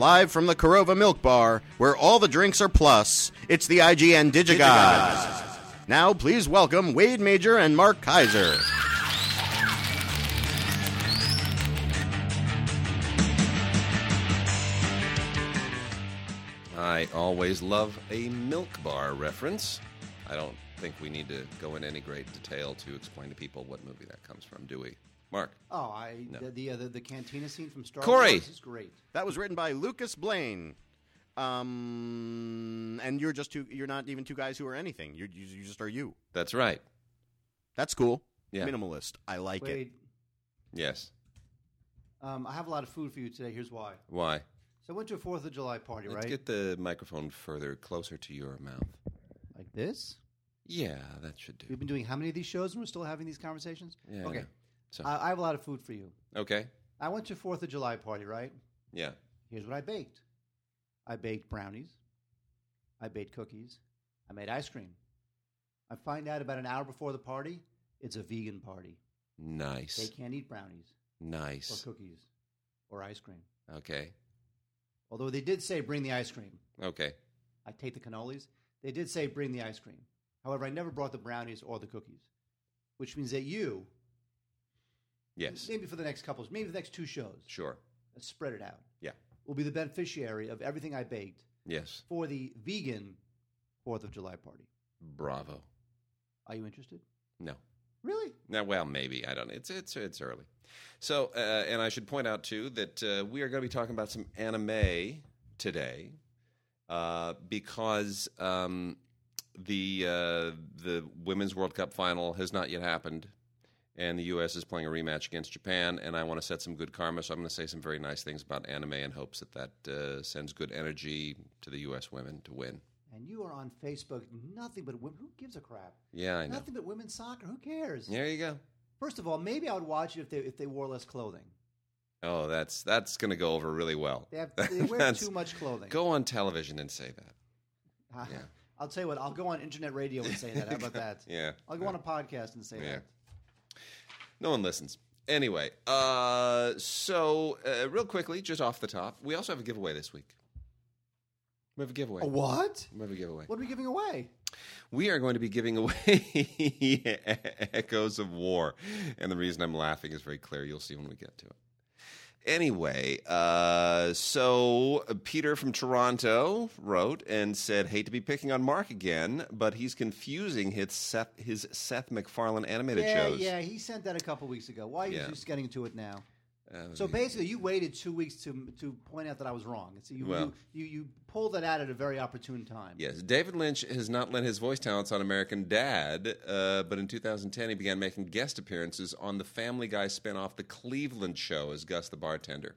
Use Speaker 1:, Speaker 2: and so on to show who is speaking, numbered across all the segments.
Speaker 1: Live from the Korova Milk Bar, where all the drinks are plus, it's the IGN Digigods. Now, please welcome Wade Major and Mark Kaiser.
Speaker 2: I always love a milk bar reference. I don't think we need to go in any great detail to explain to people what movie that comes from, do we? Mark.
Speaker 3: Oh, I the the, uh, the the cantina scene from Star
Speaker 2: Corey.
Speaker 3: Wars is great.
Speaker 1: That was written by Lucas Blaine. Um, and you're just two. You're not even two guys who are anything. You're, you you just are you.
Speaker 2: That's right.
Speaker 1: That's cool.
Speaker 2: Yeah.
Speaker 1: Minimalist. I like it.
Speaker 3: Wait,
Speaker 2: Yes.
Speaker 3: um, I have a lot of food for you today. Here's why.
Speaker 2: Why?
Speaker 3: So I went to a Fourth of July party,
Speaker 2: Let's
Speaker 3: right?
Speaker 2: get the microphone further closer to your mouth.
Speaker 3: like this.
Speaker 2: Yeah, that should do.
Speaker 3: We've been doing how many of these shows, and we're still having these conversations?
Speaker 2: Yeah, I
Speaker 3: Okay.
Speaker 2: know. So,
Speaker 3: I, I have a lot of food for you.
Speaker 2: okay.
Speaker 3: I went to Fourth of July party, right?
Speaker 2: Yeah.
Speaker 3: Here's what I baked. I baked brownies. I baked cookies. I made ice cream. I find out about an hour before the party, it's a vegan party.
Speaker 2: Nice.
Speaker 3: They can't eat brownies
Speaker 2: Nice.
Speaker 3: or cookies or ice cream.
Speaker 2: Okay.
Speaker 3: Although they did say bring the ice cream.
Speaker 2: Okay.
Speaker 3: I take the cannolis. They did say bring the ice cream. However, I never brought the brownies or the cookies, which means that you,
Speaker 2: Yes.
Speaker 3: maybe for the next couple, maybe the next two shows,
Speaker 2: Sure.
Speaker 3: let's spread it out,
Speaker 2: Yeah.
Speaker 3: We'll be the beneficiary of everything I baked
Speaker 2: Yes.
Speaker 3: for the vegan Fourth of July party.
Speaker 2: Bravo.
Speaker 3: Are you interested?
Speaker 2: No.
Speaker 3: Really?
Speaker 2: Now, well, maybe I don't. know. It's it's it's early. So, uh, and I should point out too that uh, we are going to be talking about some anime today, uh, because um, the uh, the women's World Cup final has not yet happened, and the U.S. is playing a rematch against Japan, and I want to set some good karma. So I'm going to say some very nice things about anime in hopes that that uh, sends good energy to the U.S. women to win.
Speaker 3: And you are on Facebook, nothing but women. Who gives a crap?
Speaker 2: Yeah, I know.
Speaker 3: Nothing but women's soccer. Who cares?
Speaker 2: There you go.
Speaker 3: First of all, maybe I would watch it if they if they wore less clothing.
Speaker 2: Oh, that's that's going to go over really well.
Speaker 3: They have they wear too much clothing.
Speaker 2: Go on television and say that.
Speaker 3: Uh,
Speaker 2: yeah.
Speaker 3: I'll tell you what. I'll go on internet radio and say that. How about that?
Speaker 2: Yeah.
Speaker 3: I'll go on a podcast and say
Speaker 2: Yeah.
Speaker 3: that.
Speaker 2: No one listens. Anyway, uh, so uh, real quickly, just off the top, we also have a giveaway this week. We have a giveaway.
Speaker 3: A what?
Speaker 2: We have a giveaway.
Speaker 3: What are we giving away?
Speaker 2: We are going to be giving away Echoes of War. And the reason I'm laughing is very clear. You'll see when we get to it. Anyway, uh, so Peter from Toronto wrote and said, "Hate to be picking on Mark again, but he's confusing his Seth his Seth MacFarlane animated
Speaker 3: yeah,
Speaker 2: shows."
Speaker 3: yeah. He sent that a couple weeks ago. Why are you
Speaker 2: Yeah.
Speaker 3: just getting into it now?
Speaker 2: Uh,
Speaker 3: So basically, you waited two weeks to to point out that I was wrong. So you
Speaker 2: Well-
Speaker 3: you, you you pulled that out at a very opportune time.
Speaker 2: Yes, David Lynch has not lent his voice talents on American Dad, uh, but in 2010 he began making guest appearances on the Family Guy spinoff The Cleveland Show as Gus the bartender.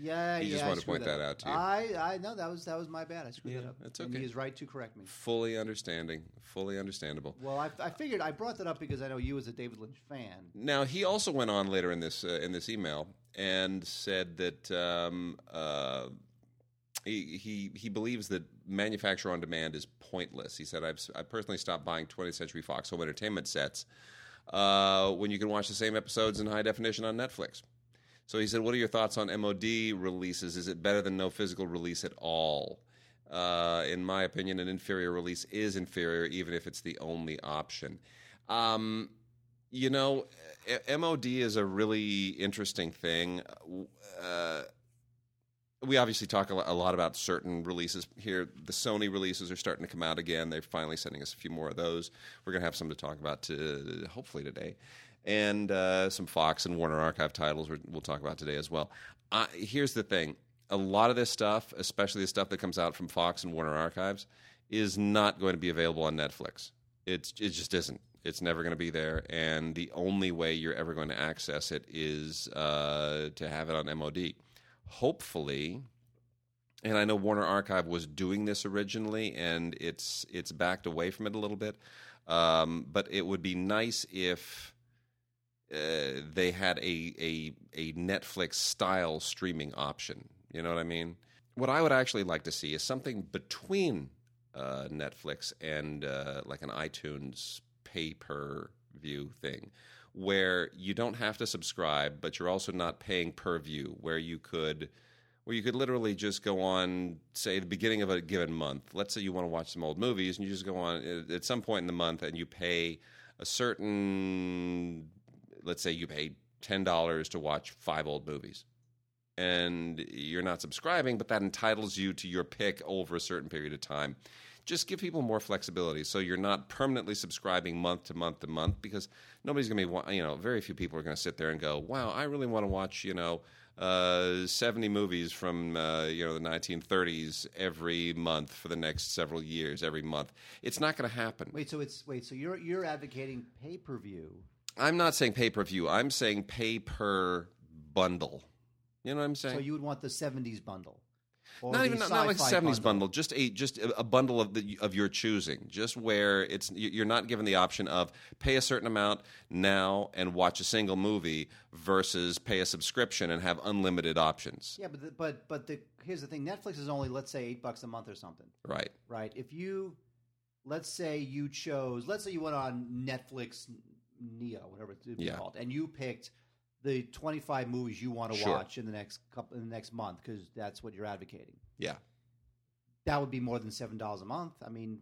Speaker 3: Yeah,
Speaker 2: You
Speaker 3: yeah.
Speaker 2: just
Speaker 3: I
Speaker 2: wanted to point that out to you.
Speaker 3: I I know that was that was my bad. I screwed
Speaker 2: Yeah,
Speaker 3: that up.
Speaker 2: that's
Speaker 3: And
Speaker 2: okay.
Speaker 3: he is right to correct me.
Speaker 2: Fully understanding, fully understandable.
Speaker 3: Well, I, I figured I brought that up because I know you as a David Lynch fan.
Speaker 2: Now he also went on later in this uh, in this email and said that um, uh, he, he he believes that manufacture on demand is pointless. He said, "I've I personally stopped buying 20th Century Fox home entertainment sets uh, when you can watch the same episodes in high definition on Netflix." So he said, "What are your thoughts on MOD releases? Is it better than no physical release at all?" Uh, in my opinion, an inferior release is inferior, even if it's the only option. Um, you know, MOD is a really interesting thing. Uh, we obviously talk a a lot about certain releases here. The Sony releases are starting to come out again. They're finally sending us a few more of those. We're going to have some to talk about to, hopefully today. And uh, some Fox and Warner Archive titles we'll talk about today as well. Uh, here's the thing a lot of this stuff, especially the stuff that comes out from Fox and Warner Archives, is not going to be available on Netflix. It's, it just isn't. It's never going to be there. And the only way you're ever going to access it is uh, to have it on MOD. Hopefully, and I know Warner Archive was doing this originally, and it's it's backed away from it a little bit. Um, but it would be nice if uh, they had a, a a Netflix style streaming option. You know what I mean? What I would actually like to see is something between uh, Netflix and uh, like an iTunes pay per view thing, where you don't have to subscribe, but you're also not paying per view, where you could where you could literally just go on, say, the beginning of a given month. Let's say you want to watch some old movies, and you just go on at- at some point in the month, and you pay a certain, let's say you pay ten dollars to watch five old movies, and you're not subscribing, but that entitles you to your pick over a certain period of time. Just give people more flexibility, so you're not permanently subscribing month to month to month, because nobody's going to be, you know, very few people are going to sit there and go, "Wow, I really want to watch," you know, uh, 70 movies from uh, you know the 1930s every month for the next several years, every month. It's not going to happen.
Speaker 3: Wait, so it's wait, so you're you're advocating pay per view.
Speaker 2: I'm not saying pay per view. I'm saying pay per bundle. You know what I'm saying?
Speaker 3: So you would want the '70s bundle, or
Speaker 2: not even not, not like 70s bundle. just a just a bundle of the of your choosing just where it's you- you're not given the option of pay a certain amount now and watch a single movie versus pay a subscription and have unlimited options
Speaker 3: Yeah, but the, but but the here's the thing: Netflix is only let's say eight bucks a month or something,
Speaker 2: right
Speaker 3: right? If you let's say you chose, let's say you went on Netflix Neo, whatever it's
Speaker 2: Yeah.
Speaker 3: called, and you picked the 25 movies you want to
Speaker 2: Sure.
Speaker 3: watch in the next couple in the next month because that's what you're advocating.
Speaker 2: yeah
Speaker 3: That would be more than seven dollars a month. I mean,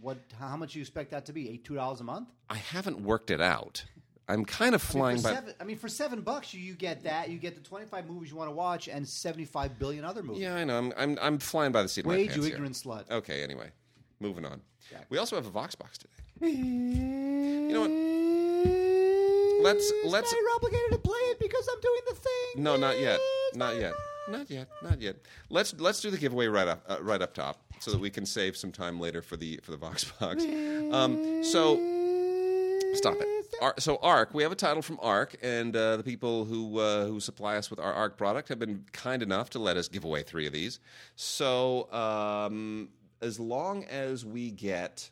Speaker 3: what? How much do you expect that to be? Eight two dollars a month?
Speaker 2: I haven't worked it out I'm kind of
Speaker 3: I mean,
Speaker 2: flying by
Speaker 3: seven, I mean, for seven bucks, you, you get that. You get the 25 movies you want to watch and 75 billion other movies.
Speaker 2: yeah I know I'm I'm, I'm flying by the seat of my pants.
Speaker 3: Wade, you
Speaker 2: here.
Speaker 3: ignorant slut.
Speaker 2: okay anyway moving on we also have a Vox box today you know what let's let's
Speaker 3: You're obligated to play it because I'm doing the thing.
Speaker 2: No, not yet. Not yet. Not yet. Not yet. Let's let's do the giveaway right up uh, right up top, so that we can save some time later for the for the Vox box. Um, so stop it. Ar- so Arc, we have a title from Arc, and uh, the people who uh, who supply us with our Arc product have been kind enough to let us give away three of these. So um, as long as we get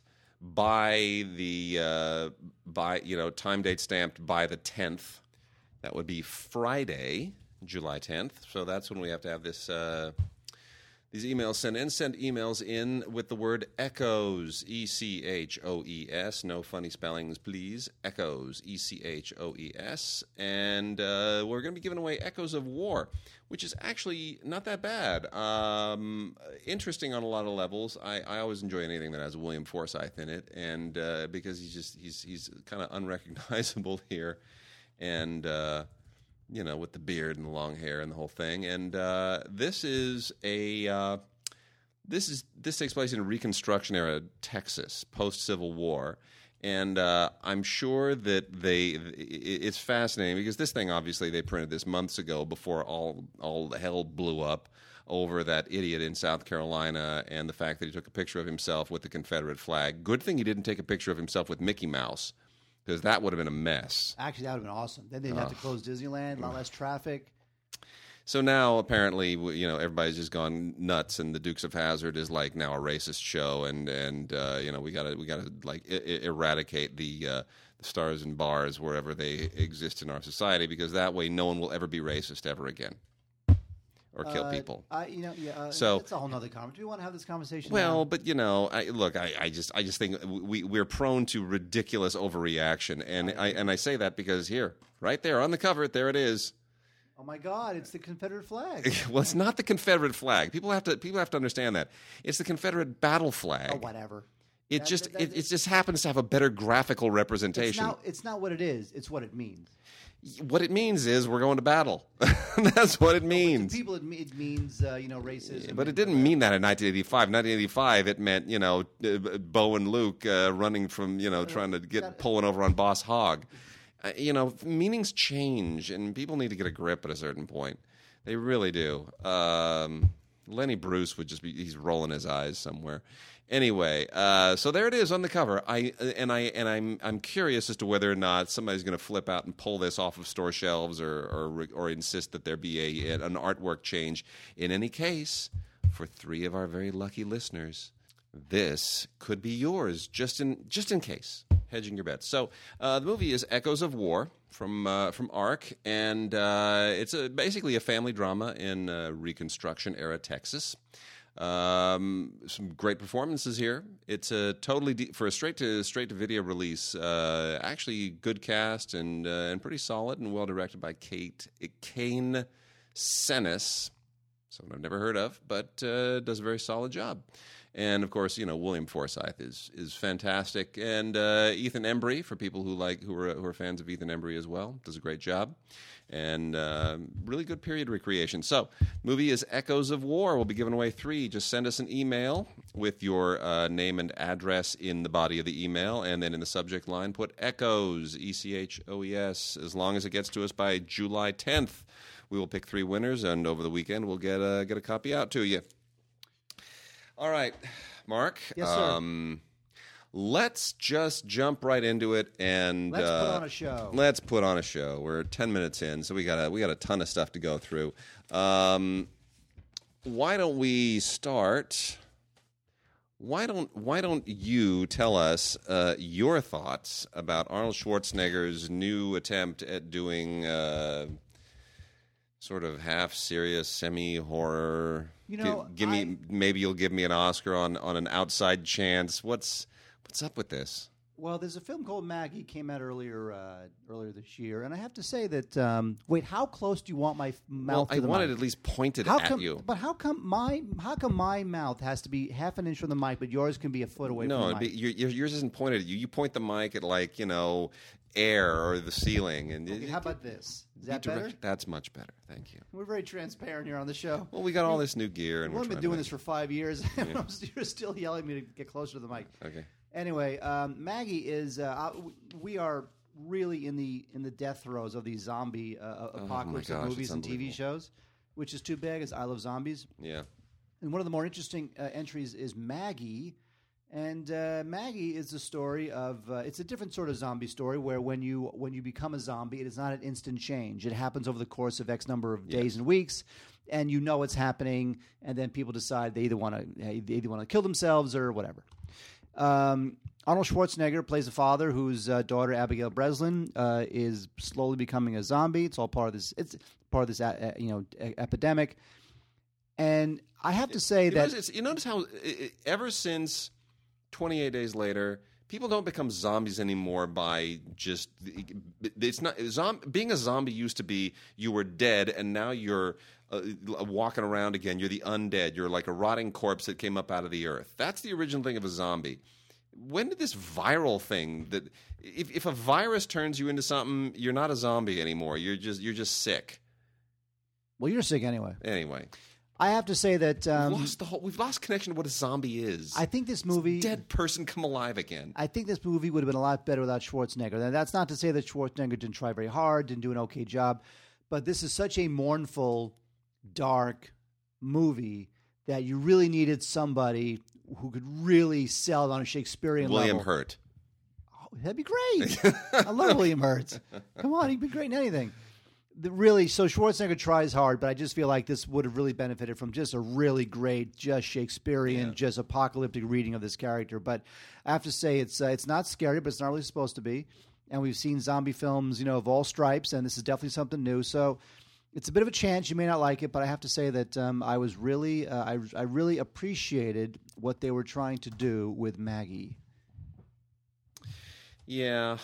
Speaker 2: by the uh, by you know time date stamped by the tenth that would be Friday, July 10th. So that's when we have to have this. Uh, these emails sent in. Send emails in with the word echoes, E C H O E S. No funny spellings, please. Echoes, E C H O E S. And uh, we're going to be giving away Echoes of War, which is actually not that bad. Um, interesting on a lot of levels. I, I always enjoy anything that has William Forsythe in it, and uh, because he's just he's he's kind of unrecognizable here, and. Uh, you know, with the beard and the long hair and the whole thing. And uh, this is a uh, this is this takes place in Reconstruction era Texas, post Civil War. And uh, I'm sure that they it's fascinating because this thing obviously they printed this months ago before all all hell blew up over that idiot in South Carolina and the fact that he took a picture of himself with the Confederate flag. Good thing he didn't take a picture of himself with Mickey Mouse because that would have been a mess.
Speaker 3: Actually, that would have been awesome. Then they'd have to close Disneyland, a lot less traffic.
Speaker 2: So now apparently, you know, everybody's just gone nuts, and the Dukes of Hazzard is like now a racist show, and and uh, you know we gotta we gotta like I- I- eradicate the uh, the stars and bars wherever they exist in our society because that way no one will ever be racist ever again or kill
Speaker 3: Uh,
Speaker 2: people.
Speaker 3: I, you know, yeah. Uh,
Speaker 2: So-
Speaker 3: that's a whole nother conversation. Do we want to have this conversation?
Speaker 2: Well,
Speaker 3: now?
Speaker 2: but you know, I, look, I, I just, I just think we we're prone to ridiculous overreaction, and I and I say that because here, right there on the cover, there it is.
Speaker 3: oh my God, it's the Confederate flag.
Speaker 2: well, it's not the Confederate flag. People have to people have to understand that it's the Confederate battle flag.
Speaker 3: oh, whatever.
Speaker 2: It
Speaker 3: That-
Speaker 2: just
Speaker 3: that-
Speaker 2: it,
Speaker 3: that-
Speaker 2: it just happens to have a better graphical
Speaker 3: It's
Speaker 2: representation.
Speaker 3: not. It's not what it is. It's what it means.
Speaker 2: What it means is we're going to battle. That's what it
Speaker 3: To
Speaker 2: means.
Speaker 3: people, it, it means uh, you know racism.
Speaker 2: But it didn't mean that in 1985. 1985, it meant you know uh, Bo and Luke uh, running from you know trying to get
Speaker 3: that-
Speaker 2: pulling over on Boss Hogg. Uh, you know, meanings change, and people need to get a grip at a certain point. They really do. Um, Lenny Bruce would just be—he's rolling his eyes somewhere. Anyway, uh, so there it is on the cover. I and I and I'm I'm curious as to whether or not somebody's going to flip out and pull this off of store shelves or or, or insist that there be a an artwork change. In any case, for three of our very lucky listeners, this could be yours just in just in case hedging your bets so uh, the movie is echoes of war from uh, from arc and uh, it's a, basically a family drama in uh, reconstruction era texas um, some great performances here. It's a totally de- for a straight to straight to video release. Uh, actually, good cast and uh, and pretty solid and well directed by Kate Kane Senes. Someone I've never heard of, but uh, does a very solid job. And of course, you know William Forsythe is is fantastic, and uh, Ethan Embry for people who like who are who are fans of Ethan Embry as well does a great job, and uh, really good period recreation. So, movie is Echoes of War. We'll be giving away three. Just send us an email with your uh, name and address in the body of the email, and then in the subject line put Echoes E C H O E S. As long as it gets to us by July tenth, we will pick three winners, and over the weekend we'll get a, get a copy out to you. All right, Mark.
Speaker 3: Yes, sir.
Speaker 2: Um, let's just jump right into it and
Speaker 3: Let's put
Speaker 2: uh,
Speaker 3: on a show.
Speaker 2: Let's put on a show. We're ten minutes in, so we got a we got a ton of stuff to go through. Um, why don't we start? Why don't Why don't you tell us uh, your thoughts about Arnold Schwarzenegger's new attempt at doing uh, sort of half serious, semi horror?
Speaker 3: You know,
Speaker 2: give, me
Speaker 3: I-
Speaker 2: maybe you'll give me an Oscar on on an outside chance. What's What's up with this?
Speaker 3: Well, there's a film called Maggie came out earlier uh, earlier this year, and I have to say that. Um, wait, how close do you want my f- mouth
Speaker 2: Well,
Speaker 3: to
Speaker 2: I wanted
Speaker 3: mic?
Speaker 2: at least pointed
Speaker 3: how
Speaker 2: at
Speaker 3: come,
Speaker 2: you.
Speaker 3: But how come my how come my mouth has to be half an inch from the mic, but yours can be a foot away
Speaker 2: No,
Speaker 3: from
Speaker 2: it'd
Speaker 3: the mic?
Speaker 2: your, your, yours isn't pointed at you. You point the mic at like you know air or the ceiling, and
Speaker 3: Okay, how about this? Is that better?
Speaker 2: That's much better. Thank you.
Speaker 3: We're very transparent here on the show.
Speaker 2: Well, we got all this new gear, and
Speaker 3: We've
Speaker 2: we're
Speaker 3: been doing this for five years, and I'm you're still yelling at me to get closer to the mic.
Speaker 2: Okay.
Speaker 3: Anyway, um, Maggie is. Uh, uh, we are really in the in the death throes of these zombie uh, apocalypse
Speaker 2: Oh gosh,
Speaker 3: movies and TV shows, which is too bad. Is I love zombies,
Speaker 2: Yeah.
Speaker 3: and one of the more interesting uh, entries is Maggie. And uh, Maggie is the story of uh, it's a different sort of zombie story where when you when you become a zombie, it is not an instant change. It happens over the course of X number of days and weeks, and you know it's happening. And then people decide they either want to they either want to kill themselves or whatever. Um, Arnold Schwarzenegger plays a father whose uh, daughter Abigail Breslin uh, is slowly becoming a zombie. It's all part of this. It's part of this, uh, uh, you know, epidemic. And I have to say
Speaker 2: You
Speaker 3: that
Speaker 2: notice, you notice how ever since 28 days later, people don't become zombies anymore by just it's not being a zombie used to be you were dead and now you're uh, walking around again. You're the undead. You're like a rotting corpse that came up out of the earth. That's the original thing of a zombie. When did this viral thing that if, if a virus turns you into something, you're not a zombie anymore. You're just you're just sick.
Speaker 3: well, you're sick anyway.
Speaker 2: Anyway,
Speaker 3: I have to say that
Speaker 2: we've
Speaker 3: um,
Speaker 2: lost the whole. We've lost connection to what a zombie is.
Speaker 3: I think this movie.
Speaker 2: dead person come alive again.
Speaker 3: I think this movie would have been a lot better without Schwarzenegger. Now, that's not to say that Schwarzenegger didn't try very hard, didn't do an okay job, but this is such a mournful, dark movie that you really needed somebody who could really sell it on a Shakespearean level.
Speaker 2: William
Speaker 3: level.
Speaker 2: Hurt.
Speaker 3: Oh, that'd be great. I love William Hurt. Come on, he'd be great in anything. Really, so Schwarzenegger tries hard, but I just feel like this would have really benefited from just a really great, just Shakespearean, just apocalyptic reading of this character. But I have to say, it's uh, it's not scary, but it's not really supposed to be. And we've seen zombie films, you know, of all stripes, and this is definitely something new. So it's a bit of a chance. You may not like it, but I have to say that um, I was really, uh, I, I really appreciated what they were trying to do with Maggie.
Speaker 2: Yeah.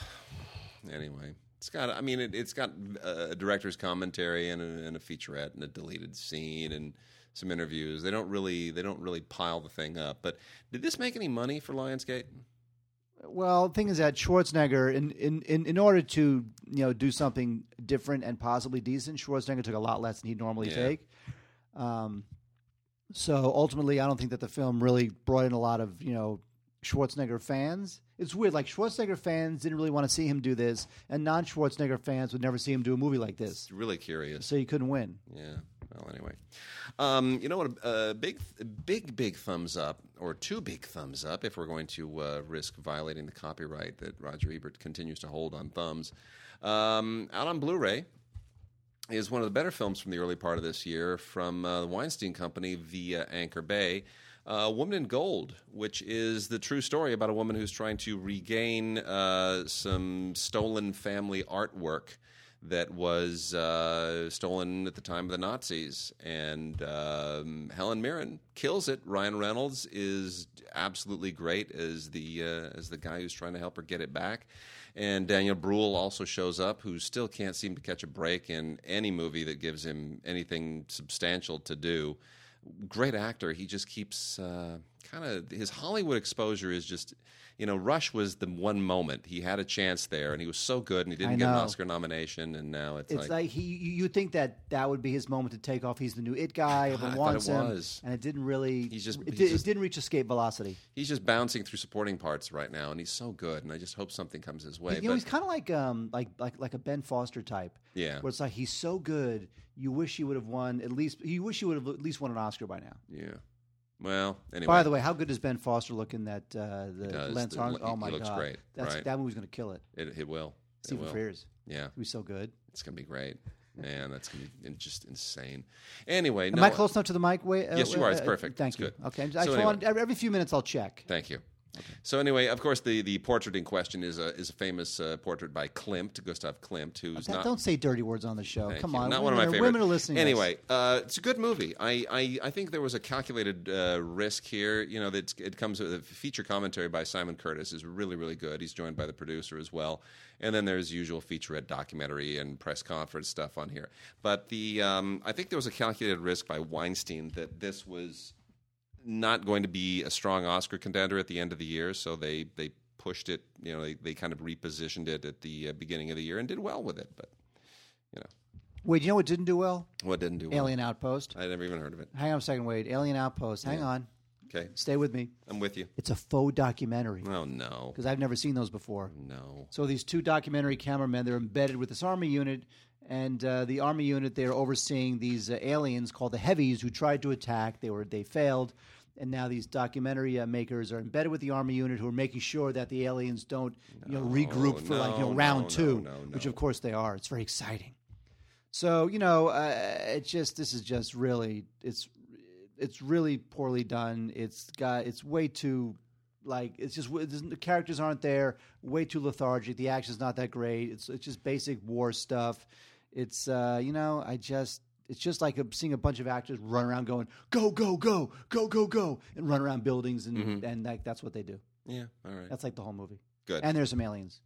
Speaker 2: Anyway, it's got. I mean, it, it's got a director's commentary and a, and a featurette and a deleted scene and some interviews. They don't really. They don't really pile the thing up. But did this make any money for Lionsgate?
Speaker 3: Well, the thing is that Schwarzenegger, in, in, in, in order to you know do something different and possibly decent, Schwarzenegger took a lot less than he'd normally
Speaker 2: Yeah.
Speaker 3: take. Um, so ultimately, I don't think that the film really brought in a lot of you know Schwarzenegger fans. It's weird, like Schwarzenegger fans didn't really want to see him do this, and non-Schwarzenegger fans would never see him do a movie like this.
Speaker 2: It's really curious.
Speaker 3: So you couldn't win.
Speaker 2: Yeah. Well, anyway, um, you know what? A, a big, big, big thumbs up, or two big thumbs up, if we're going to uh, risk violating the copyright that Roger Ebert continues to hold on thumbs. Um, out on Blu-ray is one of the better films from the early part of this year from uh, the Weinstein Company via Anchor Bay. Uh, Woman in Gold, which is the true story about a woman who's trying to regain uh, some stolen family artwork that was uh, stolen at the time of the Nazis. And um, Helen Mirren kills it. Ryan Reynolds is absolutely great as the uh, as the guy who's trying to help her get it back. And Daniel Bruhl also shows up, who still can't seem to catch a break in any movie that gives him anything substantial to do. Great actor. He just keeps uh, kind of his Hollywood exposure is just, you know, Rush was the one moment he had a chance there, and he was so good, and he didn't get an. Oscar nomination, and now it's,
Speaker 3: It's like, he, you think that that would be his moment to take off. He's the new it guy. Everyone wants
Speaker 2: it
Speaker 3: him,
Speaker 2: was.
Speaker 3: and it didn't really.
Speaker 2: He's just-
Speaker 3: it,
Speaker 2: he's just-
Speaker 3: it didn't reach escape velocity.
Speaker 2: he's just bouncing through supporting parts right now, and he's so good, and I just hope something comes his way.
Speaker 3: you know, he's kind of like um like like like a Ben Foster type.
Speaker 2: Yeah.
Speaker 3: where it's like he's so good, you wish he would have won at least. You wish he would have at least won an Oscar by now.
Speaker 2: yeah. Well, anyway.
Speaker 3: By the way, how good does Ben Foster look in that uh, the. Lance
Speaker 2: The-
Speaker 3: Armstrong? Oh my
Speaker 2: he looks
Speaker 3: god,
Speaker 2: great,
Speaker 3: That's
Speaker 2: right.
Speaker 3: that movie's going to kill it.
Speaker 2: it, it will.
Speaker 3: Stephen. Frears,
Speaker 2: Yeah.
Speaker 3: he's so good.
Speaker 2: It's gonna be great, man. That's gonna be just insane. Anyway,
Speaker 3: Am
Speaker 2: no,
Speaker 3: I close enough to the mic? Wait, uh,
Speaker 2: Yes, you are. It's
Speaker 3: uh,
Speaker 2: perfect.
Speaker 3: Thank
Speaker 2: It's
Speaker 3: you.
Speaker 2: good.
Speaker 3: Okay, I
Speaker 2: So
Speaker 3: just
Speaker 2: anyway.
Speaker 3: every few minutes I'll check.
Speaker 2: Thank you. So anyway, of course, the, the portrait in question is a is a famous uh, portrait by Klimt, Gustav Klimt, who's
Speaker 3: That-
Speaker 2: not
Speaker 3: don't say dirty words on the show. Come
Speaker 2: you.
Speaker 3: on,
Speaker 2: Not
Speaker 3: women,
Speaker 2: one of my
Speaker 3: are,
Speaker 2: favorite.
Speaker 3: women are listening. to
Speaker 2: Anyway, uh, it's a good movie. I, I, I think there was a calculated uh, risk here. You know, that it comes with a feature commentary by Simon Curtis is really really good. He's joined by the producer as well, and then there's usual featurette documentary and press conference stuff on here. But the um, I think there was a calculated risk by Weinstein that this was not going to be a strong Oscar contender at the end of the year, so they they pushed it. You know, they, they kind of repositioned it at the uh, beginning of the year and did well with it. But you know,
Speaker 3: Wait, you know what didn't do well?
Speaker 2: what didn't do well?
Speaker 3: Alien Outpost.
Speaker 2: I never even heard of it.
Speaker 3: Hang on a second, Wade. Alien Outpost. Hang on.
Speaker 2: Okay,
Speaker 3: Stay with me.
Speaker 2: I'm with you.
Speaker 3: It's a faux documentary
Speaker 2: Oh no,
Speaker 3: because I've never seen those before.
Speaker 2: no.
Speaker 3: So these two documentary cameramen, they're embedded with this army unit, and uh, the army unit they're overseeing these uh, aliens called the Heavies who tried to attack. They were they failed, and now these documentary uh, makers are embedded with the army unit who are making sure that the aliens don't you know regroup for like you know round
Speaker 2: no,
Speaker 3: two,
Speaker 2: no, no,
Speaker 3: which of course they are. It's very exciting. So you know, uh, it's just this is just really it's it's really poorly done. It's got it's way too like it's just the characters aren't there. Way too lethargic. The action's not that great. It's it's just basic war stuff. It's uh, you know I just it's just like a, seeing a bunch of actors run around going go go go go go go and run around buildings and and that, that's what they do.
Speaker 2: Yeah, all right.
Speaker 3: That's like the whole movie.
Speaker 2: Good.
Speaker 3: And there's some aliens.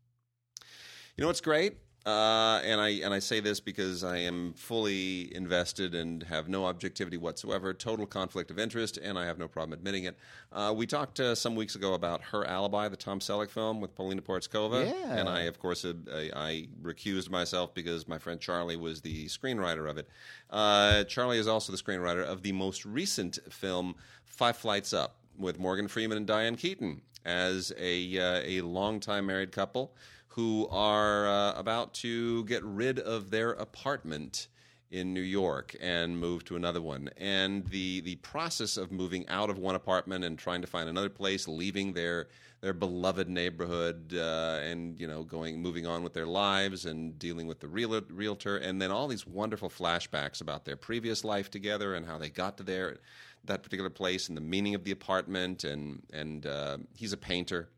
Speaker 2: You know what's great? Uh, and I and I say this because I am fully invested and have no objectivity whatsoever, total conflict of interest, and I have no problem admitting it. Uh, we talked uh, some weeks ago about Her Alibi, the Tom Selleck film with Paulina Porizkova,
Speaker 3: Yeah.
Speaker 2: and I, of course, uh, I, I recused myself because my friend Charlie was the screenwriter of it. Uh, Charlie is also the screenwriter of the most recent film, Five Flights Up, with Morgan Freeman and Diane Keaton as a uh, a longtime married couple who are uh, about to get rid of their apartment in New York and move to another one. And the the process of moving out of one apartment and trying to find another place, leaving their their beloved neighborhood, uh, and you know going moving on with their lives and dealing with the real, realtor, and then all these wonderful flashbacks about their previous life together and how they got to their that particular place and the meaning of the apartment and and uh, he's a painter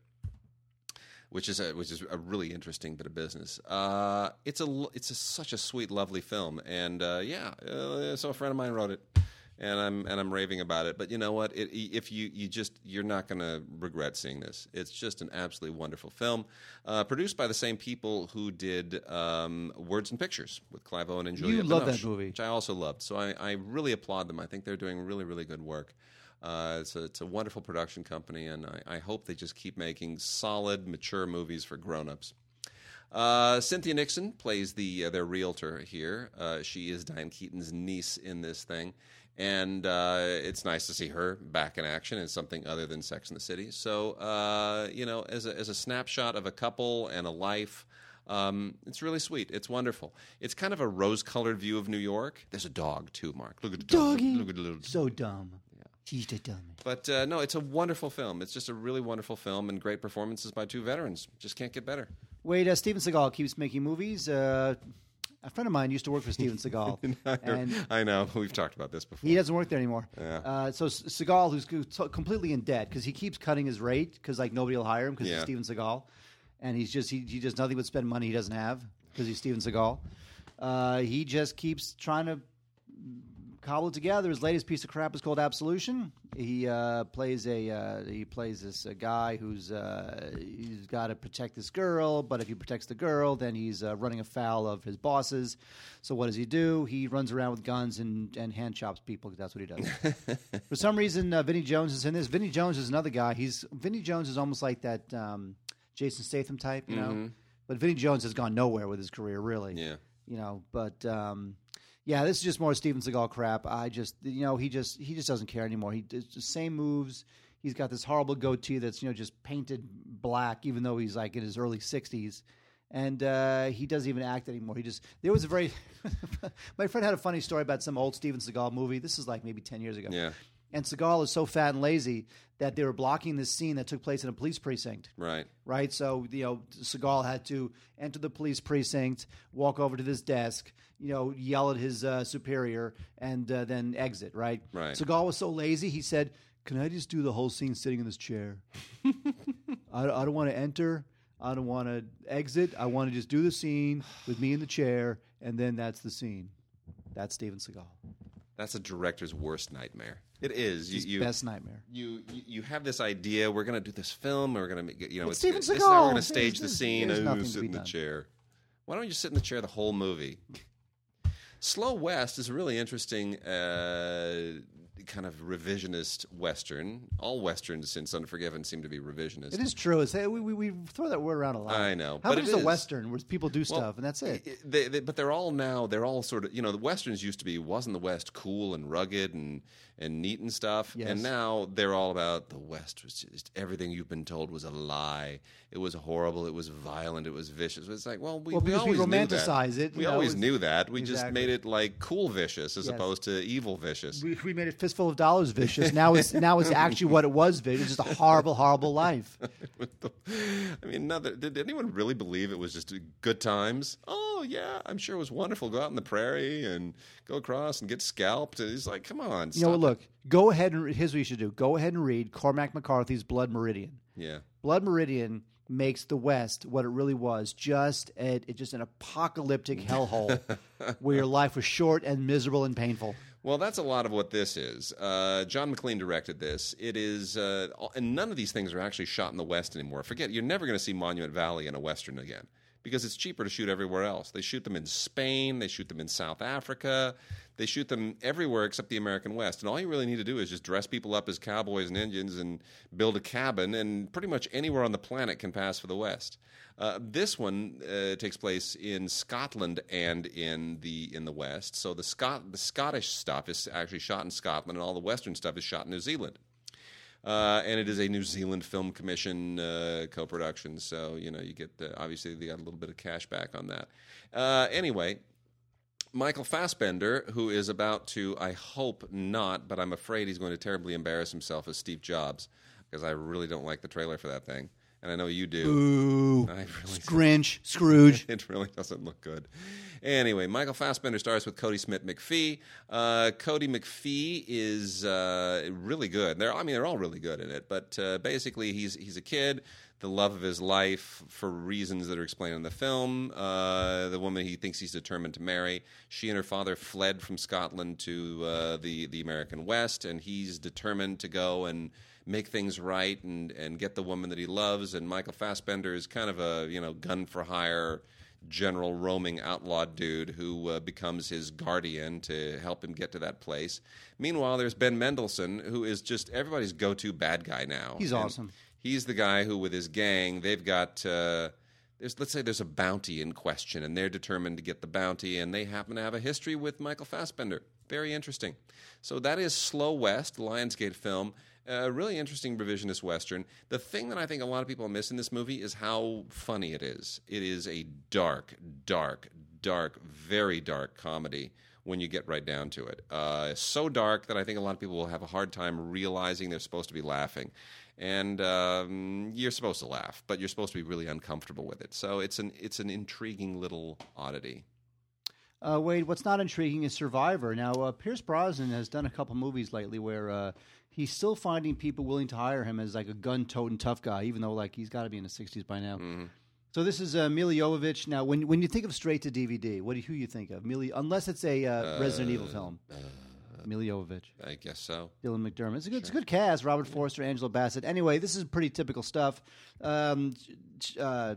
Speaker 2: which is a which is a really interesting bit of business. Uh, it's a it's a, such a sweet, lovely film, and uh, yeah, uh, so a friend of mine wrote it, and I'm and I'm raving about it. But you know what? It, if you you just you're not going to regret seeing this. It's just an absolutely wonderful film, uh, produced by the same people who did um, Words and Pictures with Clive Owen and Julia.
Speaker 3: You love that movie.
Speaker 2: which I also loved. So I, I really applaud them. I think they're doing really really good work. Uh, it's a it's a wonderful production company, and I, I hope they just keep making solid, mature movies for grown-ups. Uh, Cynthia Nixon plays the uh, their realtor here. Uh, she is Diane Keaton's niece in this thing, and uh, it's nice to see her back in action in something other than Sex in the City. So uh, you know, as a, as a snapshot of a couple and a life. Um, it's really sweet. It's wonderful. It's kind of a rose-colored view of New York. There's a dog too, Mark. Look at the dog.
Speaker 3: Doggy.
Speaker 2: Look at the little
Speaker 3: So dumb. She's the dumbest.
Speaker 2: but uh, no, it's a wonderful film. It's just a really wonderful film and great performances by two veterans. Just can't get better.
Speaker 3: Wait, uh, Steven Seagal keeps making movies. Uh, a friend of mine used to work for Steven Seagal, and
Speaker 2: I know we've talked about this before.
Speaker 3: he doesn't work there anymore.
Speaker 2: Yeah.
Speaker 3: Uh, so Seagal, who's completely in debt because he keeps cutting his rate because like nobody will hire him because
Speaker 2: Yeah.
Speaker 3: he's Steven Seagal, and he's just he, he does nothing but spend money he doesn't have because he's Steven Seagal. Uh, he just keeps trying to cobble it together. His latest piece of crap is called Absolution. He uh, plays a uh, he plays this uh, guy who's uh, he's got to protect this girl, but if he protects the girl, then he's uh, running afoul of his bosses. So what does he do? He runs around with guns and, and hand chops people. 'cause That's what he does. For some reason, uh, Vinnie Jones is in this. Vinnie Jones is another guy. He's Vinnie Jones is almost like that um, Jason Statham type, you know. But Vinnie Jones has gone nowhere with his career, really
Speaker 2: Yeah.
Speaker 3: you know. But um, yeah, this is just more Steven Seagal crap. I just, you know, he just he just doesn't care anymore. He does the same moves. He's got this horrible goatee that's you know just painted black, even though he's like in his early sixties. And uh, he doesn't even act anymore. He just there was a very my friend had a funny story about some old Steven Seagal movie. This is like maybe ten years ago.
Speaker 2: Yeah.
Speaker 3: And Seagal is so fat and lazy that they were blocking this scene that took place in a police precinct
Speaker 2: Right.
Speaker 3: right? So you know, Seagal had to enter the police precinct, walk over to this desk, you know, yell at his uh, superior, and uh, then exit. Right?
Speaker 2: Right.
Speaker 3: Seagal was so lazy, he said, "Can I just do the whole scene sitting in this chair? I, I don't want to enter. I don't want to exit. I want to just do the scene with me in the chair, and then that's the scene." That's Steven Seagal.
Speaker 2: That's a director's worst nightmare. It is. You,
Speaker 3: His
Speaker 2: you,
Speaker 3: best nightmare.
Speaker 2: you you you have this idea. We're going to do this film. We're going to make you know.
Speaker 3: It's
Speaker 2: It's,
Speaker 3: Steven
Speaker 2: how we're going to stage the scene.
Speaker 3: there's
Speaker 2: Oh,
Speaker 3: nothing to
Speaker 2: sit in the
Speaker 3: done.
Speaker 2: chair. Why don't you just sit in the chair the whole movie? Slow West is a really interesting uh, kind of revisionist western. All westerns since Unforgiven seem to be revisionist.
Speaker 3: It is true. It's, we, we, we throw that word around a lot.
Speaker 2: I know,
Speaker 3: How
Speaker 2: but
Speaker 3: about
Speaker 2: it
Speaker 3: a western where people do
Speaker 2: Well,
Speaker 3: stuff and that's it?
Speaker 2: I- They, they, but they're all now. They're all sort of. You know, the westerns used to be wasn't the West cool and rugged and and neat and stuff,
Speaker 3: Yes.
Speaker 2: and now they're all about the West was just everything you've been told was a lie. It was horrible. It was violent. It was vicious. It's like, well, we,
Speaker 3: Well,
Speaker 2: we
Speaker 3: because we
Speaker 2: always knew that.
Speaker 3: romanticize it,
Speaker 2: We
Speaker 3: know,
Speaker 2: always
Speaker 3: it's-
Speaker 2: knew that. We just made it like cool vicious as
Speaker 3: Yes.
Speaker 2: opposed to evil vicious.
Speaker 3: we, we made it fistful of dollars vicious. Now it's now it's actually what it was vicious. It's just a horrible, horrible life.
Speaker 2: I mean, that- did anyone really believe it was just good times? Oh yeah, I'm sure it was wonderful. Go out in the prairie and go across and get scalped. And he's like, come on,
Speaker 3: You know, look, go ahead and here's what you should do. Go ahead and read Cormac McCarthy's Blood Meridian.
Speaker 2: Yeah,
Speaker 3: Blood Meridian makes the West what it really was just a, it just an apocalyptic hellhole where your life was short and miserable and painful.
Speaker 2: Well, that's a lot of what this is. Uh, John Maclean directed this. It is, uh, and none of these things are actually shot in the West anymore. Forget, you're never going to see Monument Valley in a Western again because it's cheaper to shoot everywhere else. They shoot them in Spain, they shoot them in South Africa, they shoot them everywhere except the American West. And all you really need to do is just dress people up as cowboys and Indians and build a cabin, and pretty much anywhere on the planet can pass for the West. Uh, this one uh, takes place in Scotland and in the in the West. So the Scot the Scottish stuff is actually shot in Scotland, and all the Western stuff is shot in New Zealand. Uh, and it is a New Zealand Film Commission uh, co-production, so you know you get the, obviously they got a little bit of cash back on that. Uh, anyway, Michael Fassbender, who is about to, I hope not, but I'm afraid he's going to terribly embarrass himself as Steve Jobs because I really don't like the trailer for that thing, and I know you do.
Speaker 3: Ooh,
Speaker 2: I really
Speaker 3: Grinch, Scrooge.
Speaker 2: it really doesn't look good. Anyway, Michael Fassbender stars with Kodi Smit-McPhee. Uh, Kodi McPhee is uh, really good. They're, I mean, they're all really good in it. But uh, basically, he's he's a kid, the love of his life for reasons that are explained in the film. Uh, the woman he thinks he's determined to marry. She and her father fled from Scotland to uh, the the American West, and he's determined to go and make things right and and get the woman that he loves. And Michael Fassbender is kind of a you know gun for hire general roaming outlaw dude who uh, becomes his guardian to help him get to that place. Meanwhile, there's Ben Mendelsohn, who is just everybody's go-to bad guy now.
Speaker 3: He's
Speaker 2: And
Speaker 3: awesome.
Speaker 2: He's the guy who, with his gang, they've got. Uh, there's, let's say there's a bounty in question, and they're determined to get the bounty, and they happen to have a history with Michael Fassbender. Very interesting. So that is Slow West, the Lionsgate film. A really interesting revisionist western. The thing that I think a lot of people miss in this movie is how funny it is. It is a dark, dark, dark, very dark comedy when you get right down to it. Uh, so dark that I think a lot of people will have a hard time realizing they're supposed to be laughing. And um, you're supposed to laugh, but you're supposed to be really uncomfortable with it. So it's an it's an intriguing little oddity.
Speaker 3: Uh, Wade, what's not intriguing is Survivor. Now, uh, Pierce Brosnan has done a couple movies lately where uh, he's still finding people willing to hire him as like a gun-toting tough guy, even though like he's got to be in the '60s by now. So this is uh, Milla Jovovich. Now, when when you think of straight to DVD, what do you, who you think of? Milla, unless it's a uh, Resident Evil film. Milla Jovovich.
Speaker 2: I guess so.
Speaker 3: Dylan McDermott. It's a good, it's a good cast. Robert Forster, Angela Bassett. Anyway, this is pretty typical stuff. Um, uh,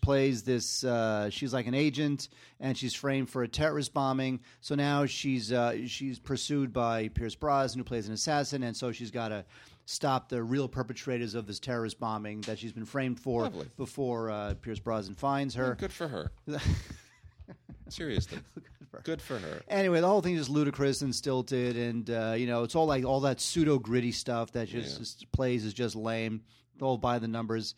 Speaker 3: plays this. Uh, she's like an agent, and she's framed for a terrorist bombing. So now she's uh, she's pursued by Pierce Brosnan, who plays an assassin, and so she's got to stop the real perpetrators of this terrorist bombing that she's been framed for
Speaker 2: Lovely.
Speaker 3: before uh, Pierce Brosnan finds her.
Speaker 2: Good for her. Seriously. Good for her.
Speaker 3: Anyway, the whole thing is just ludicrous and stilted, and uh, you know, it's all like all that pseudo gritty stuff that just,
Speaker 2: Yeah.
Speaker 3: just plays is just lame. All by the numbers.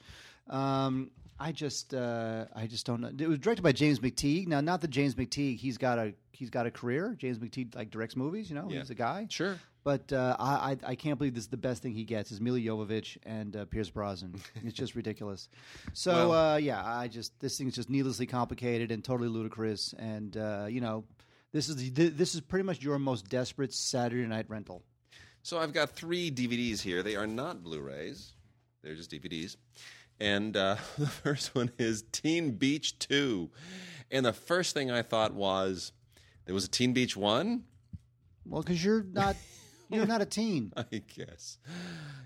Speaker 3: Um, I just, uh, I just don't know. It was directed by James McTeigue. Now, not that James McTeigue, he's got a he's got a career. James McTeigue like directs movies. You know,
Speaker 2: Yeah.
Speaker 3: he's a guy.
Speaker 2: Sure.
Speaker 3: But uh, I, I I can't believe this is the best thing he gets is Milla Jovovich and uh, Pierce Brosnan. it's just ridiculous. So
Speaker 2: Well-
Speaker 3: uh, yeah, I just this thing's just needlessly complicated and totally ludicrous. And uh, you know, this is the, this is pretty much your most desperate Saturday night rental.
Speaker 2: So I've got three DVDs here. They are not Blu-rays; they're just DVDs. And uh, the first one is Teen Beach Two. And the first thing I thought was there was a Teen Beach One.
Speaker 3: Well, because you're not you're not a teen.
Speaker 2: I guess.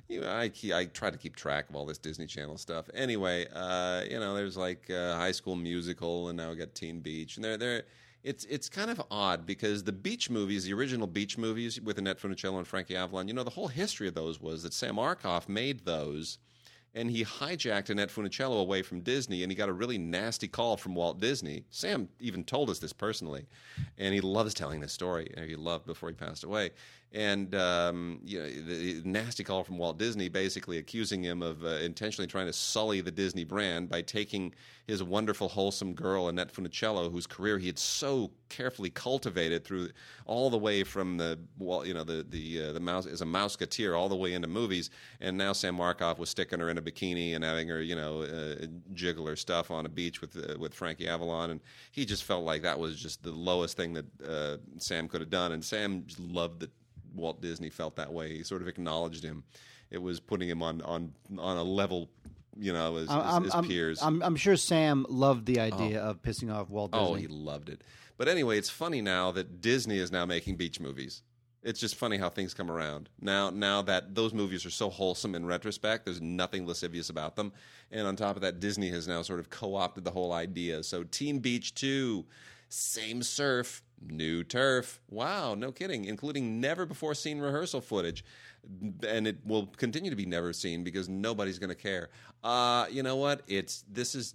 Speaker 2: You know, I I try to keep track of all this Disney Channel stuff. Anyway, uh, you know, there's like uh, High School Musical, and now we got Teen Beach, and they're they're. It's it's kind of odd because the beach movies, the original beach movies with Annette Funicello and Frankie Avalon, you know, the whole history of those was that Sam Arkoff made those, and he hijacked Annette Funicello away from Disney, and he got a really nasty call from Walt Disney. Sam even told us this personally, and he loves telling this story. and He loved before he passed away, and um, you know, the the nasty call from Walt Disney, basically accusing him of uh, intentionally trying to sully the Disney brand by taking his wonderful, wholesome girl Annette Funicello, whose career he had so carefully cultivated through all the way from the well, you know, the the uh, the mouse as a mouseketeer all the way into movies, and now Sam Arkoff was sticking her in a bikini and having her, you know, uh, jiggle her stuff on a beach with uh, with Frankie Avalon, and he just felt like that was just the lowest thing that uh, Sam could have done, and Sam loved that Walt Disney felt that way. He sort of acknowledged him. It was putting him on on on a level, you know, as,
Speaker 3: I'm,
Speaker 2: as, as peers.
Speaker 3: I'm, I'm sure Sam loved the oh. idea of pissing off Walt oh, Disney.
Speaker 2: Oh, he loved it. But anyway, it's funny now that Disney is now making beach movies. It's just funny how things come around. Now now that those movies are so wholesome in retrospect, there's nothing lascivious about them. And on top of that, Disney has now sort of co-opted the whole idea. So Teen Beach 2, same surf, new turf. Wow, no kidding, including never before seen rehearsal footage. And it will continue to be never seen because nobody's going to care. Uh, you know what? It's this is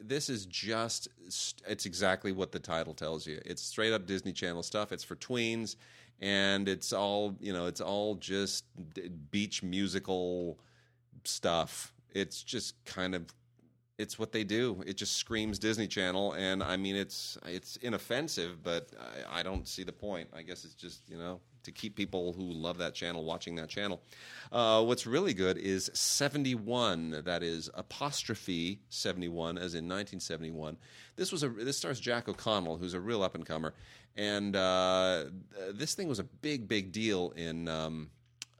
Speaker 2: this is just it's exactly what the title tells you it's straight up disney channel stuff it's for tweens and it's all you know it's all just beach musical stuff it's just kind of it's what they do. It just screams disney channel and i mean it's it's inoffensive but i, I don't see the point. I guess it's just you know to keep people who love that channel watching that channel. Uh, what's really good is 71 that is apostrophe 71 as in 1971 this was a this stars jack o'connell who's a real up and comer and uh, this thing was a big big deal in um,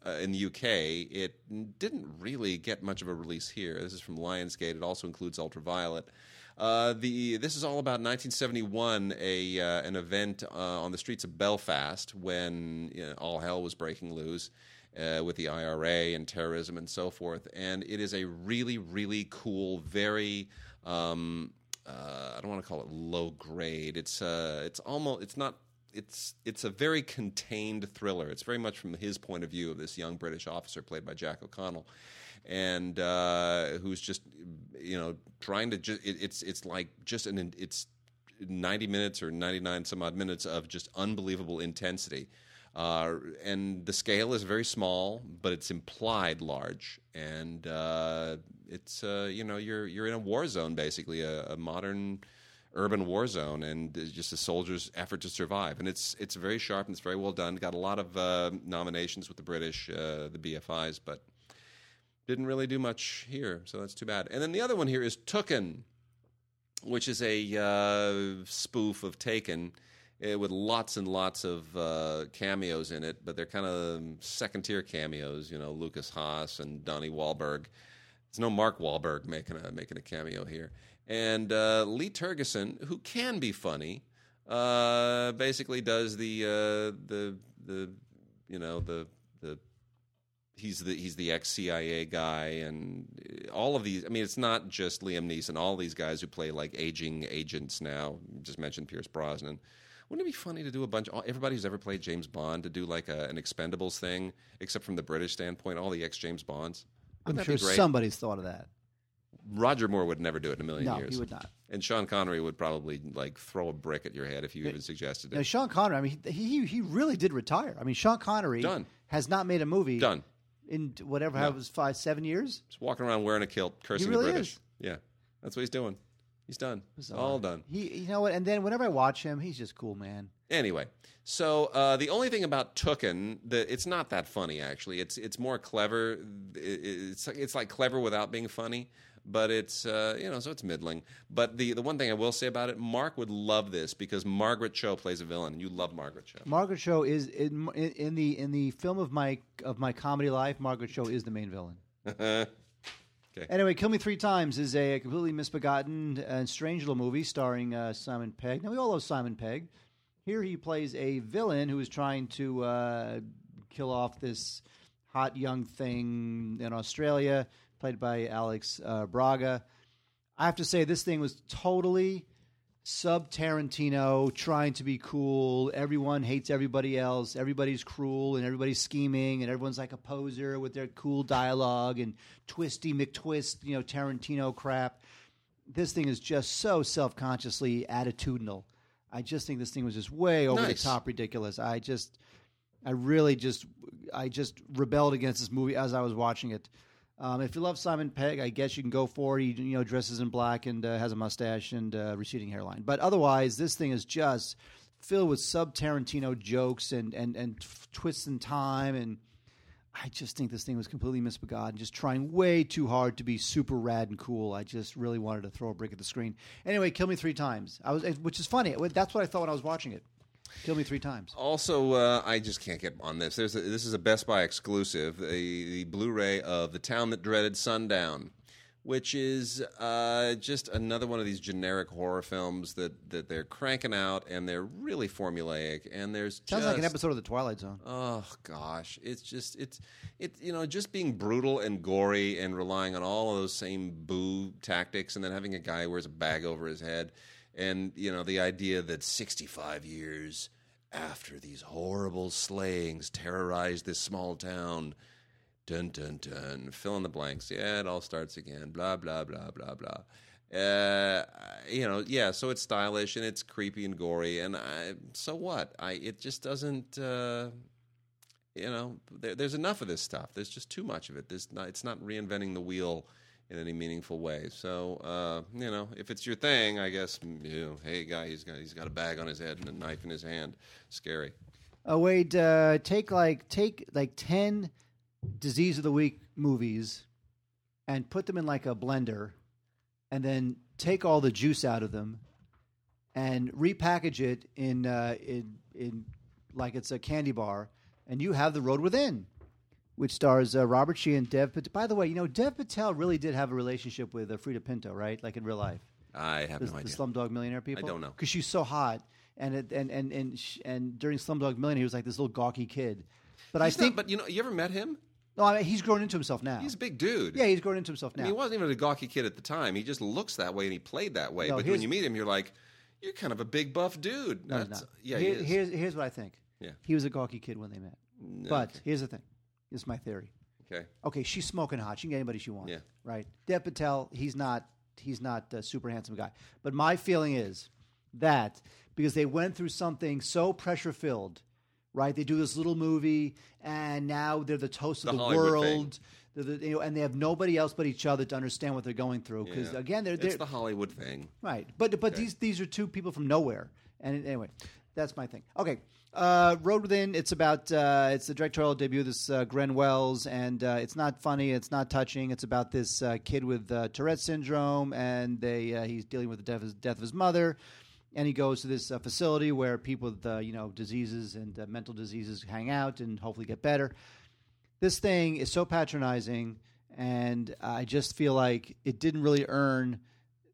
Speaker 2: uh, in the UK. It didn't really get much of a release here. This is from Lionsgate. It also includes Ultraviolet. Uh, the this is all about 1971, a uh, an event uh, on the streets of Belfast when you know, all hell was breaking loose. Uh, with the IRA and terrorism and so forth, and it is a really, really cool, very um, uh, I don't want to call it low grade. It's it's almost it's not it's it's a very contained thriller. It's very much from his point of view of this young British officer played by Jack O'Connell, and uh, who's just you know trying to just it, it's it's like just an it's ninety minutes or ninety nine some odd minutes of just unbelievable intensity. Uh, and the scale is very small, but it's implied large, and uh, it's uh, you know you're you're in a war zone basically, a, a modern urban war zone, and just a soldier's effort to survive. And it's it's very sharp and it's very well done. Got a lot of uh, nominations with the British, uh, the BFIs, but didn't really do much here, so that's too bad. And then the other one here is Tooken, which is a uh, spoof of Taken. uh, with lots and lots of uh, cameos in it, but they're kind of second tier cameos. You know, Lukas Haas and Donnie Wahlberg. There's no Mark Wahlberg making a making a cameo here. And uh, Lee Tergesen, who can be funny, uh, basically does the uh, the the you know the the he's the he's the ex CIA guy and all of these. I mean, it's not just Liam Neeson. All these guys who play like aging agents now. Just mentioned Pierce Brosnan. Wouldn't it be funny to do a bunch? Everybody who's ever played James Bond to do like a, an Expendables thing, except from the British standpoint, all the ex James Bonds. Wouldn't
Speaker 3: I'm sure somebody's thought of that.
Speaker 2: Roger Moore would never do it in a million
Speaker 3: No,
Speaker 2: years.
Speaker 3: he would not.
Speaker 2: And Sean Connery would probably like throw a brick at your head if you even suggested
Speaker 3: Now,
Speaker 2: it.
Speaker 3: Sean Connery, I mean, he, he he really did retire. I mean, Sean Connery
Speaker 2: Done.
Speaker 3: has not made a movie
Speaker 2: Done.
Speaker 3: in whatever how it was five seven years.
Speaker 2: Just walking around wearing a kilt, cursing
Speaker 3: really
Speaker 2: the British.
Speaker 3: is.
Speaker 2: Yeah, that's what he's doing. He's done. It's all done.
Speaker 3: He, you know what? And then whenever I watch him, he's just cool, man.
Speaker 2: Anyway, so uh, the only thing about Tooken, the, it's not that funny actually. It's it's more clever. It- It's it's like clever without being funny, but it's uh, you know so it's middling. But the the one thing I will say about it, Mark would love this because Margaret Cho plays a villain, and you love Margaret Cho.
Speaker 3: Margaret Cho is in, in, in the in the film of my of my comedy life. Margaret Cho is the main villain. Okay. Anyway, Kill Me Three Times is a completely misbegotten and strange little movie starring uh, Simon Pegg. Now we all love Simon Pegg. Here he plays a villain who is trying to uh, kill off this hot young thing in Australia, played by Alice uh, Braga. I have to say, this thing was totally sub Tarantino, trying to be cool. Everyone hates everybody else. Everybody's cruel and everybody's scheming, and everyone's like a poser with their cool dialogue and twisty McTwist, you know, Tarantino crap. This thing is just so self consciously attitudinal. I just think this thing was just way over
Speaker 2: Nice.
Speaker 3: the top ridiculous. I just, I really just, I just rebelled against this movie as I was watching it. Um, if you love Simon Pegg, I guess you can go for it. He you know dresses in black and uh, has a mustache and uh, receding hairline. But otherwise, this thing is just filled with sub Tarantino jokes and and and twists in time. And I just think this thing was completely misbegotten, just trying way too hard to be super rad and cool. I just really wanted to throw a brick at the screen. Anyway, kill me three times. I was, which is funny. That's what I thought when I was watching it. Kill me three times.
Speaker 2: Also, uh, I just can't get on this. There's a, this is a Best Buy exclusive, the, the Blu-ray of The Town That Dreaded Sundown, which is uh, just another one of these generic horror films that, that they're cranking out, and they're really formulaic. And there's
Speaker 3: Sounds
Speaker 2: just,
Speaker 3: like an episode of the Twilight Zone.
Speaker 2: Oh gosh, it's just it's it you know just being brutal and gory and relying on all of those same boo tactics, and then having a guy who wears a bag over his head, and you know the idea that sixty five years after these horrible slayings terrorized this small town. Dun dun dun. Fill in the blanks. Yeah, it all starts again. Blah blah blah blah blah. Uh, you know, yeah. So it's stylish and it's creepy and gory, and I, so what? I it just doesn't. Uh, you know, there, there's enough of this stuff. There's just too much of it. There's not, it's not reinventing the wheel in any meaningful way. So, uh, you know, if it's your thing, I guess, mm, you know, hey, guy, he's got he's got a bag on his head and a knife in his hand. Scary.
Speaker 3: Oh wait, uh, take like take like ten disease of the week movies and put them in like a blender, and then take all the juice out of them, and repackage it in uh, in in like it's a candy bar, and you have the Road Within, which stars uh, Robert Sheehan and Dev. Patel. By the way, you know Dev Patel really did have a relationship with uh, Freida Pinto, right? Like in real life
Speaker 2: I have
Speaker 3: the,
Speaker 2: no
Speaker 3: the. Slumdog Millionaire people?
Speaker 2: I don't know.
Speaker 3: because she's so hot, and it, and and and sh- and during Slumdog Millionaire, he was like this little gawky kid. But
Speaker 2: He's
Speaker 3: I think,
Speaker 2: not, but you know, you ever met him?
Speaker 3: no, I mean, he's grown into himself now.
Speaker 2: He's a big dude.
Speaker 3: yeah, he's grown into himself
Speaker 2: I
Speaker 3: now.
Speaker 2: mean, he wasn't even a gawky kid at the time. He just looks that way and he played that way.
Speaker 3: No,
Speaker 2: but when you meet him, you're like, you're kind of a big buff dude.
Speaker 3: no,
Speaker 2: That's-
Speaker 3: not.
Speaker 2: Yeah,
Speaker 3: Here-
Speaker 2: he is.
Speaker 3: here's here's what I think.
Speaker 2: Yeah.
Speaker 3: he was a gawky kid when they met. But
Speaker 2: okay.
Speaker 3: here's the thing. Is my theory.
Speaker 2: Okay.
Speaker 3: Okay, she's smoking hot. She can get anybody she wants.
Speaker 2: Yeah.
Speaker 3: Right. Dev Patel, he's not he's not a super handsome guy. But my feeling is that because they went through something so pressure filled, right? They do this little movie and now they're the toast of
Speaker 2: The
Speaker 3: the, world. The, you know, and they have nobody else but each other to understand what they're going through. Because
Speaker 2: Yeah.
Speaker 3: again, they're, they're
Speaker 2: the Hollywood thing.
Speaker 3: Right, but but these these are two people from nowhere, and anyway, that's my thing. Okay, uh, Road Within. It's about uh, it's the directorial debut of this uh, Gren Wells, and uh, it's not funny, it's not touching. It's about this uh, kid with uh, Tourette syndrome, and they uh, he's dealing with the death of his, death of his mother, and he goes to this facility where people with you know diseases and mental diseases hang out and hopefully get better. This thing is so patronizing and I just feel like it didn't really earn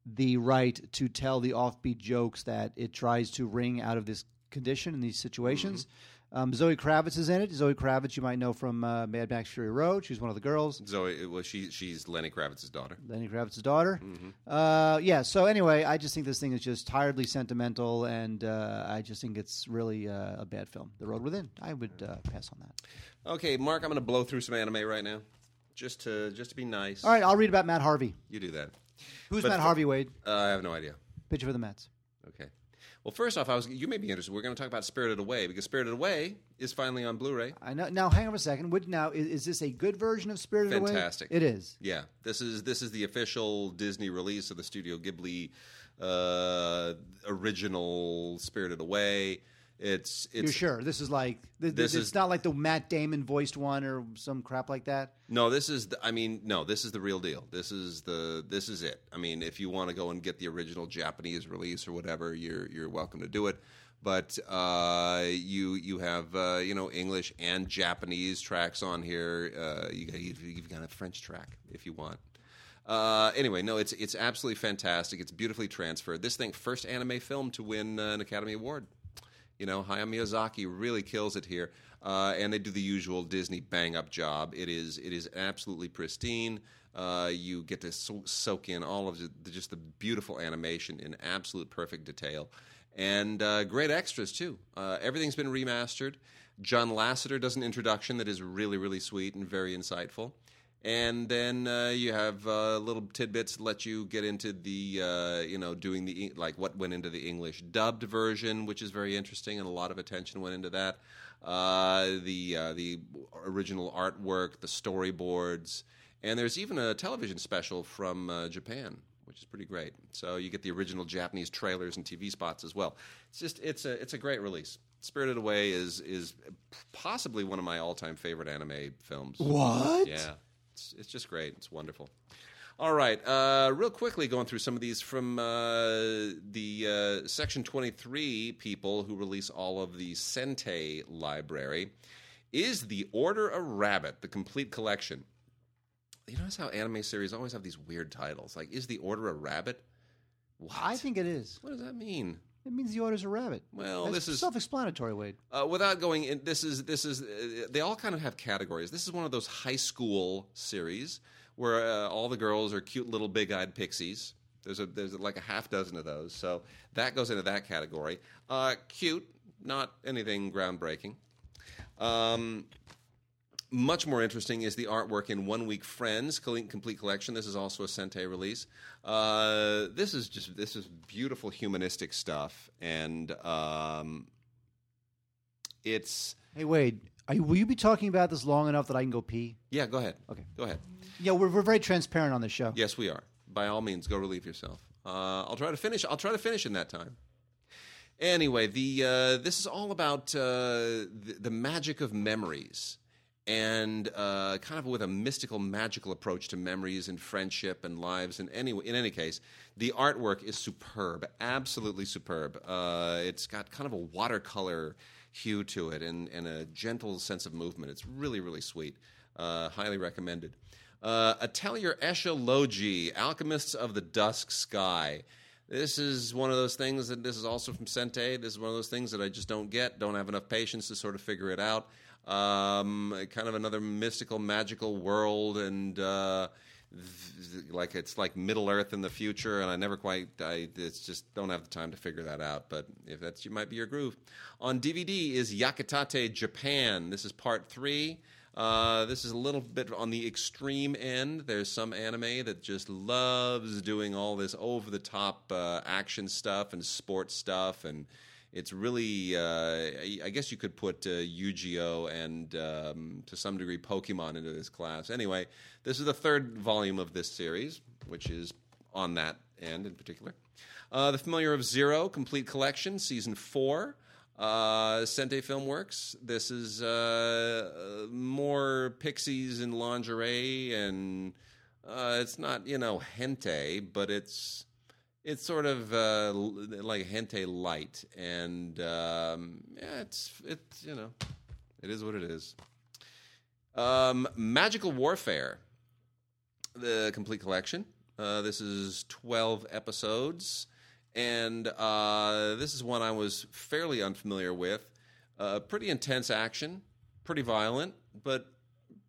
Speaker 3: the right to tell the offbeat jokes that it tries to wring out of this condition in these situations. Um, Zoe Kravitz is in it. Zoe Kravitz, you might know from uh, Mad Max Fury Road. She's one of the girls.
Speaker 2: Zoe, well, she she's Lenny Kravitz's daughter.
Speaker 3: Lenny Kravitz's daughter. Uh, yeah. So anyway, I just think this thing is just tiredly sentimental, and uh, I just think it's really uh, a bad film. The Road Within. I would uh, pass on that.
Speaker 2: Okay, Mark, I'm going to blow through some anime right now, just to just to be nice.
Speaker 3: All right, I'll read about Matt Harvey.
Speaker 2: you do that.
Speaker 3: Who's
Speaker 2: But
Speaker 3: Matt Harvey? Wade,
Speaker 2: Uh, I have no idea.
Speaker 3: pitcher for the Mets.
Speaker 2: Okay. Well, first off, I was you may be interested. We're going to talk about Spirited Away because Spirited Away is finally on Blu-ray.
Speaker 3: I know. Now, hang on a second. Would now is, is this a good version of Spirited Away?
Speaker 2: Fantastic.
Speaker 3: It is.
Speaker 2: Yeah, this is this is the official Disney release of the Studio Ghibli uh, original Spirited Away. It's it's
Speaker 3: You're sure this is like th-
Speaker 2: This
Speaker 3: it's
Speaker 2: is-
Speaker 3: not like the Matt Damon voiced one or some crap like that.
Speaker 2: No, this is. The, I mean, no, this is the real deal. This is the. This is it. I mean, if you want to go and get the original Japanese release or whatever, you're you're welcome to do it. But uh, you you have uh, you know English and Japanese tracks on here. Uh, you you've got a French track if you want. Uh, anyway, no, it's it's absolutely fantastic. It's beautifully transferred. This thing, first anime film to win uh, an Academy Award. You know, Hayao Miyazaki really kills it here, uh, and they do the usual Disney bang up job. It is it is absolutely pristine. Uh, you get to so- soak in all of the, just the beautiful animation in absolute perfect detail, and uh, great extras too. Uh, everything's been remastered. John Lasseter does an introduction that is really really sweet and very insightful. And then uh, you have uh, little tidbits that let you get into the, uh, you know, doing the like what went into the English dubbed version, which is very interesting, and a lot of attention went into that. Uh, the uh, the original artwork, the storyboards, and there's even a television special from uh, Japan, which is pretty great. So you get the original Japanese trailers and TV spots as well. It's just it's a it's a great release. Spirited Away is is possibly one of my all time favorite anime films.
Speaker 3: What?
Speaker 2: Yeah, it's, it's just great. It's wonderful. All right, uh, real quickly going through some of these from uh, the uh, Section 23 people who release all of the Sentai library. Is The Order a Rabbit, the complete collection? You notice how anime series always have these weird titles? Like, Is The Order a Rabbit? What?
Speaker 3: I think it is.
Speaker 2: What does that mean?
Speaker 3: It means the order's a rabbit.
Speaker 2: Well,
Speaker 3: That's
Speaker 2: this is
Speaker 3: self-explanatory, Wade.
Speaker 2: uh, without going in, this is this is uh, they all kind of have categories. This is one of those high school series where uh, all the girls are cute little big-eyed pixies. There's a there's like a half dozen of those, so that goes into that category. Uh, cute, not anything groundbreaking. Um, much more interesting is the artwork in One Week Friends Complete Collection. This is also a Sentai release. Uh, this is just this is beautiful humanistic stuff, and um, it's
Speaker 3: Hey, Wade, are you, will you be talking about this long enough that I can go pee?
Speaker 2: yeah. Go ahead.
Speaker 3: Okay.
Speaker 2: Go ahead.
Speaker 3: Yeah, we're, we're very transparent on this show.
Speaker 2: Yes, we are. By all means, go relieve yourself. Uh, I'll try to finish. I'll try to finish in that time. Anyway, the uh, this is all about uh, the, the magic of memories, and uh, kind of with a mystical, magical approach to memories and friendship and lives. And any in any case, the artwork is superb, absolutely superb. Uh, it's got kind of a watercolor hue to it, and, and a gentle sense of movement. It's really, really sweet. Uh, highly recommended. Uh, Atelier Eshologi, Alchemists of the Dusk Sky. This is one of those things that this is also from Sentai. This is one of those things that I just don't get, don't have enough patience to sort of figure it out. Um, kind of another mystical, magical world, and uh, like it's like Middle Earth in the future, and I never quite, I it's just don't have the time to figure that out. But if that's you might be your groove. On DVD is Yakitate Japan. This is part three. Uh, this is a little bit on the extreme end. There's some anime that just loves doing all this over the top uh, action stuff and sports stuff, and it's really, uh, I guess you could put uh, Yu-Gi-Oh and um, to some degree Pokemon into this class. Anyway, this is the third volume of this series, which is on that end in particular. Uh, the Familiar of Zero Complete Collection, Season Four. Uh, Sentai Filmworks. This is uh, more pixies in lingerie, and uh, it's not you know hentai, but it's it's sort of uh, like hentai light, and um, yeah, it's it's you know it is what it is. Um, Magical Warfare. the complete collection. Uh, this is 12 episodes, and uh, this is one I was fairly unfamiliar with. Uh, pretty intense action, pretty violent, but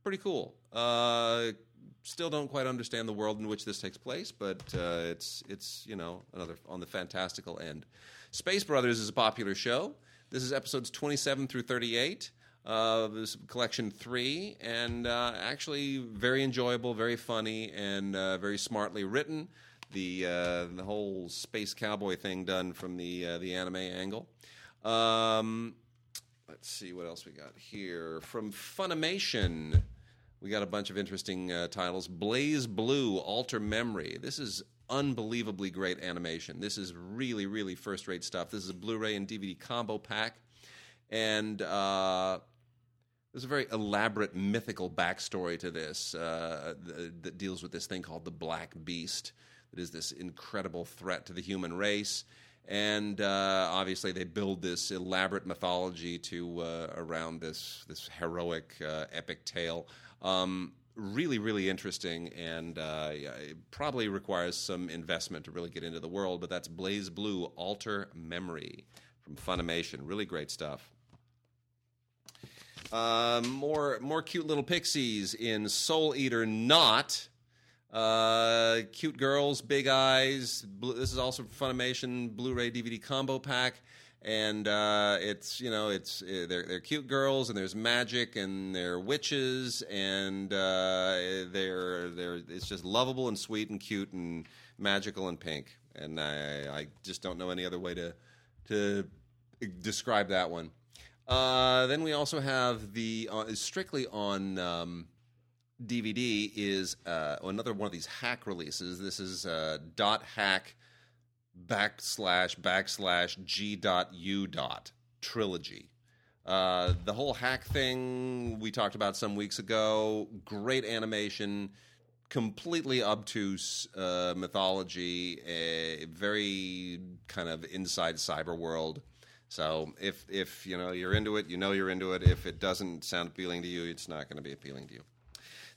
Speaker 2: pretty cool. Uh, still don't quite understand the world in which this takes place, but uh, it's it's you know another on the fantastical end. Space Brothers is a popular show. This is episodes 27 through 38. Uh, this collection three, and uh, actually very enjoyable, very funny, and uh, very smartly written. The uh, the whole space cowboy thing done from the uh, the anime angle. Um, let's see what else we got here from Funimation. We got a bunch of interesting uh, titles. BlazBlue, Alter Memory. This is unbelievably great animation. This is really, really first rate stuff. This is a Blu ray and DVD combo pack. And uh, there's a very elaborate mythical backstory to this uh, th- that deals with this thing called the Black Beast, that is this incredible threat to the human race. And uh, obviously, they build this elaborate mythology to uh, around this this heroic uh, epic tale. Um, really, really interesting, and uh, probably requires some investment to really get into the world. But that's BlazBlue Alter Memory from Funimation. Really great stuff. Um, more more cute little pixies in Soul Eater Not. Uh, cute girls, big eyes. Blue, this is also Funimation Blu-ray DVD combo pack, and uh, it's you know it's uh, they're they're cute girls, and there's magic, and they're witches, and uh, they're they're it's just lovable and sweet and cute and magical and pink, and I I just don't know any other way to to describe that one. Uh, then we also have the uh, strictly on um, DVD is uh, another one of these hack releases. This is dot hack backslash backslash g dot u dot trilogy. Uh, the whole hack thing we talked about some weeks ago. Great animation, completely obtuse uh, mythology, a very kind of inside cyber world. So if if you know you're into it, you know you're into it. If it doesn't sound appealing to you, it's not going to be appealing to you.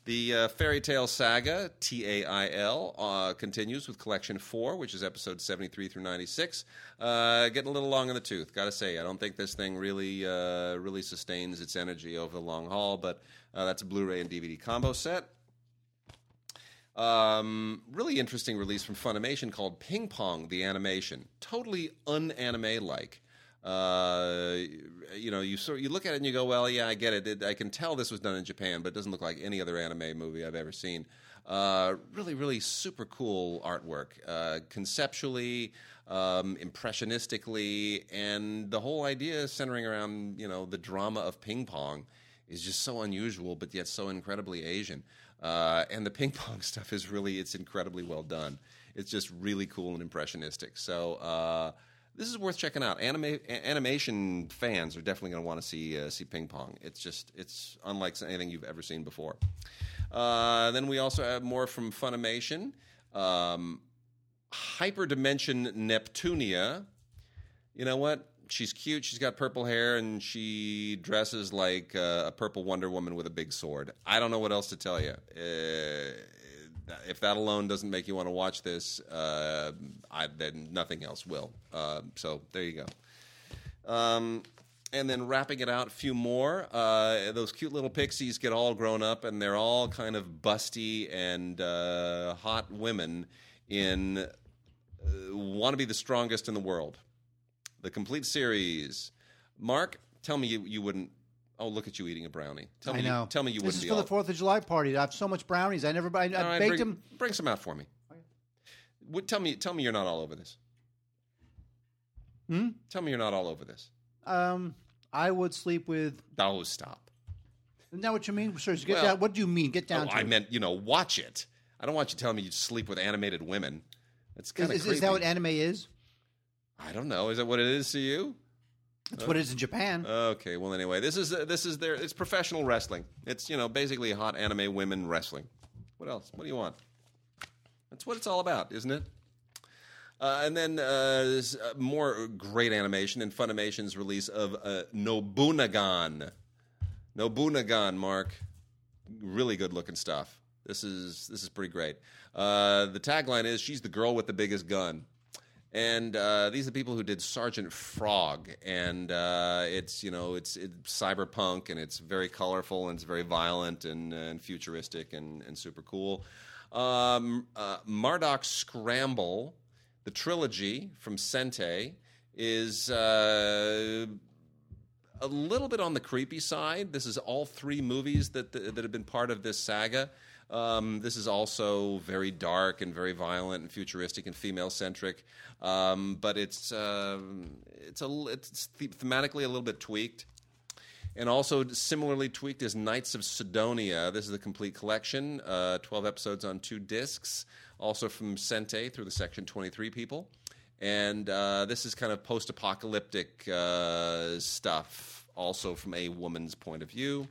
Speaker 2: The uh, Fairy Tail Saga, T A I L, uh, continues with Collection 4, which is episode 73 through 96. Uh, getting a little long in the tooth, gotta say. I don't think this thing really uh, really sustains its energy over the long haul, but uh, that's a Blu ray and DVD combo set. Um, really interesting release from Funimation called Ping Pong, the animation. Totally unanime like. Uh, you know, you sort you look at it and you go, well, yeah, I get it. it. I can tell this was done in Japan, but it doesn't look like any other anime movie I've ever seen. Uh, really, really super cool artwork, uh, conceptually, um, impressionistically, and the whole idea centering around you know the drama of ping pong is just so unusual, but yet so incredibly Asian. Uh, and the ping pong stuff is really it's incredibly well done. It's just really cool and impressionistic. So uh, this is worth checking out. Anima- a- animation fans are definitely going to want to see uh, see ping pong. It's just it's unlike anything you've ever seen before. Uh, then we also have more from Funimation. Um, Hyperdimension Neptunia. You know what? She's cute. She's got purple hair and she dresses like uh, a purple Wonder Woman with a big sword. I don't know what else to tell you. If that alone doesn't make you want to watch this, uh, I, then nothing else will. Uh, so there you go. Um, and then wrapping it out, a few more. Uh, those cute little pixies get all grown up, and they're all kind of busty and uh, hot women in uh, want to be the strongest in the world. The complete series. Mark, tell me you, you wouldn't. Oh, look at you eating a brownie. Tell me
Speaker 3: I know.
Speaker 2: You, tell me you
Speaker 3: this
Speaker 2: wouldn't
Speaker 3: is
Speaker 2: be
Speaker 3: for
Speaker 2: all,
Speaker 3: the Fourth of July party. I have so much brownies. I never. I, I
Speaker 2: right,
Speaker 3: baked
Speaker 2: bring,
Speaker 3: them.
Speaker 2: Bring some out for me. What, tell me, tell me you're not all over this.
Speaker 3: Hmm?
Speaker 2: Tell me you're not all over this.
Speaker 3: Um, I would sleep with.
Speaker 2: Oh, stop.
Speaker 3: Isn't that what you mean? Sir, get
Speaker 2: Well-
Speaker 3: down. What do you mean? Get
Speaker 2: Oh,
Speaker 3: down to
Speaker 2: I
Speaker 3: it.
Speaker 2: meant, you know, watch it. I don't want you telling me you sleep with animated women. That's kind of
Speaker 3: is, is that what anime is?
Speaker 2: I don't know. Is that what it is to you?
Speaker 3: That's what it is in Japan.
Speaker 2: Okay. Well, anyway, this is uh, this is their it's professional wrestling. It's you know basically hot anime women wrestling. What else? What do you want? That's what it's all about, isn't it? Uh, and then uh, there's, uh, more great animation in Funimation's release of uh, Nobunagan. Nobunagan, Mark. Really good looking stuff. This is this is pretty great. Uh, the tagline is "She's the girl with the biggest gun." And uh, these are the people who did Sergeant Frog, and uh, it's you know it's, it's cyberpunk and it's very colorful and it's very violent and, and futuristic and, and super cool. Um, uh, Scramble, the trilogy from Sentai, is uh, a little bit on the creepy side. This is all three movies that that have been part of this saga. Um, this is also very dark and very violent and futuristic and female centric, um, but it's uh, it's a it's thematically a little bit tweaked. And also similarly tweaked is Knights of Sidonia. This is the complete collection, uh, 12 episodes on two discs, also from Sentai through the Section 23 people. And uh, this is kind of post apocalyptic uh, stuff, also from a woman's point of view.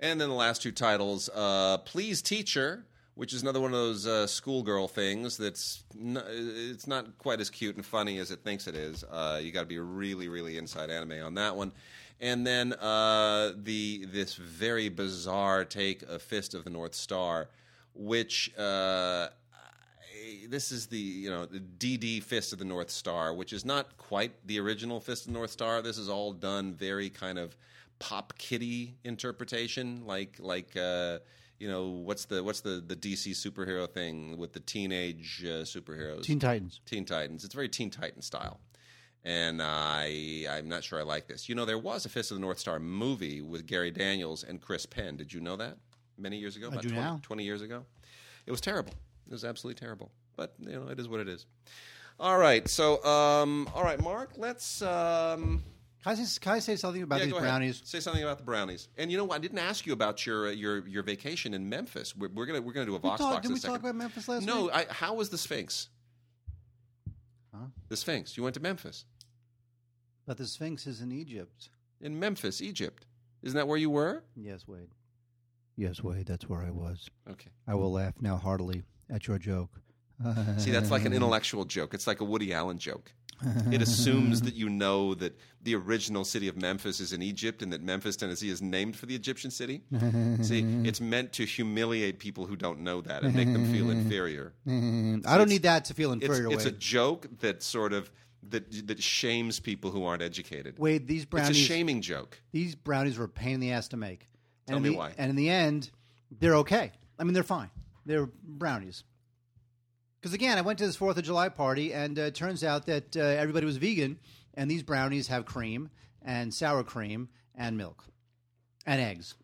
Speaker 2: And then the last two titles uh, Please Teacher, which is another one of those uh, schoolgirl things that's n- it's not quite as cute and funny as it thinks it is. Uh, you got to be really, really inside anime on that one. And then uh, the this very bizarre take of Fist of the North Star, which uh, this is the you know the DD Fist of the North Star, which is not quite the original Fist of the North Star. This is all done very kind of pop kitty interpretation, like like uh, you know what's the what's the the DC superhero thing with the teenage uh, superheroes?
Speaker 3: Teen Titans.
Speaker 2: Teen Titans. It's very Teen Titan style. And I, I'm not sure I like this. You know, there was a Fist of the North Star movie with Gary Daniels and Chris Penn. Did you know that? Many years ago,
Speaker 3: I
Speaker 2: about
Speaker 3: do
Speaker 2: 20,
Speaker 3: now.
Speaker 2: 20 years ago. It was terrible. It was absolutely terrible. But you know, it is what it is. All right. So, um, all right, Mark. Let's. Um,
Speaker 3: Can I, say, can I say something about
Speaker 2: yeah,
Speaker 3: these
Speaker 2: go ahead.
Speaker 3: brownies?
Speaker 2: Say something about the brownies. And you know, what? I didn't ask you about your uh, your your vacation in Memphis. We're, we're gonna we're gonna do a Vox
Speaker 3: talk-
Speaker 2: box.
Speaker 3: did we talk about Memphis last
Speaker 2: No.
Speaker 3: week?
Speaker 2: I, how was the Sphinx?
Speaker 3: Huh?
Speaker 2: The Sphinx. You went to Memphis.
Speaker 3: But the Sphinx is in Egypt.
Speaker 2: In Memphis, Egypt. Isn't that where you were?
Speaker 3: Yes, Wade. Yes, Wade, that's where I was.
Speaker 2: Okay.
Speaker 3: I will laugh now heartily at your joke.
Speaker 2: See, that's like an intellectual joke. It's like a Woody Allen joke. It assumes that you know that the original city of Memphis is in Egypt and that Memphis, Tennessee is named for the Egyptian city. See, it's meant to humiliate people who don't know that and make them feel inferior.
Speaker 3: I don't need that to feel inferior,
Speaker 2: it's a joke that sort of that that shames people who aren't educated.
Speaker 3: Wade, these
Speaker 2: It's a
Speaker 3: brownies,
Speaker 2: shaming joke.
Speaker 3: these brownies were a pain in the ass to make. And
Speaker 2: Tell me
Speaker 3: the,
Speaker 2: why.
Speaker 3: And in the end, they're okay. I mean, they're fine. They're brownies. Because again, I went to this Fourth of July party, and uh, it turns out that uh, everybody was vegan, and these brownies have cream and sour cream and milk and eggs.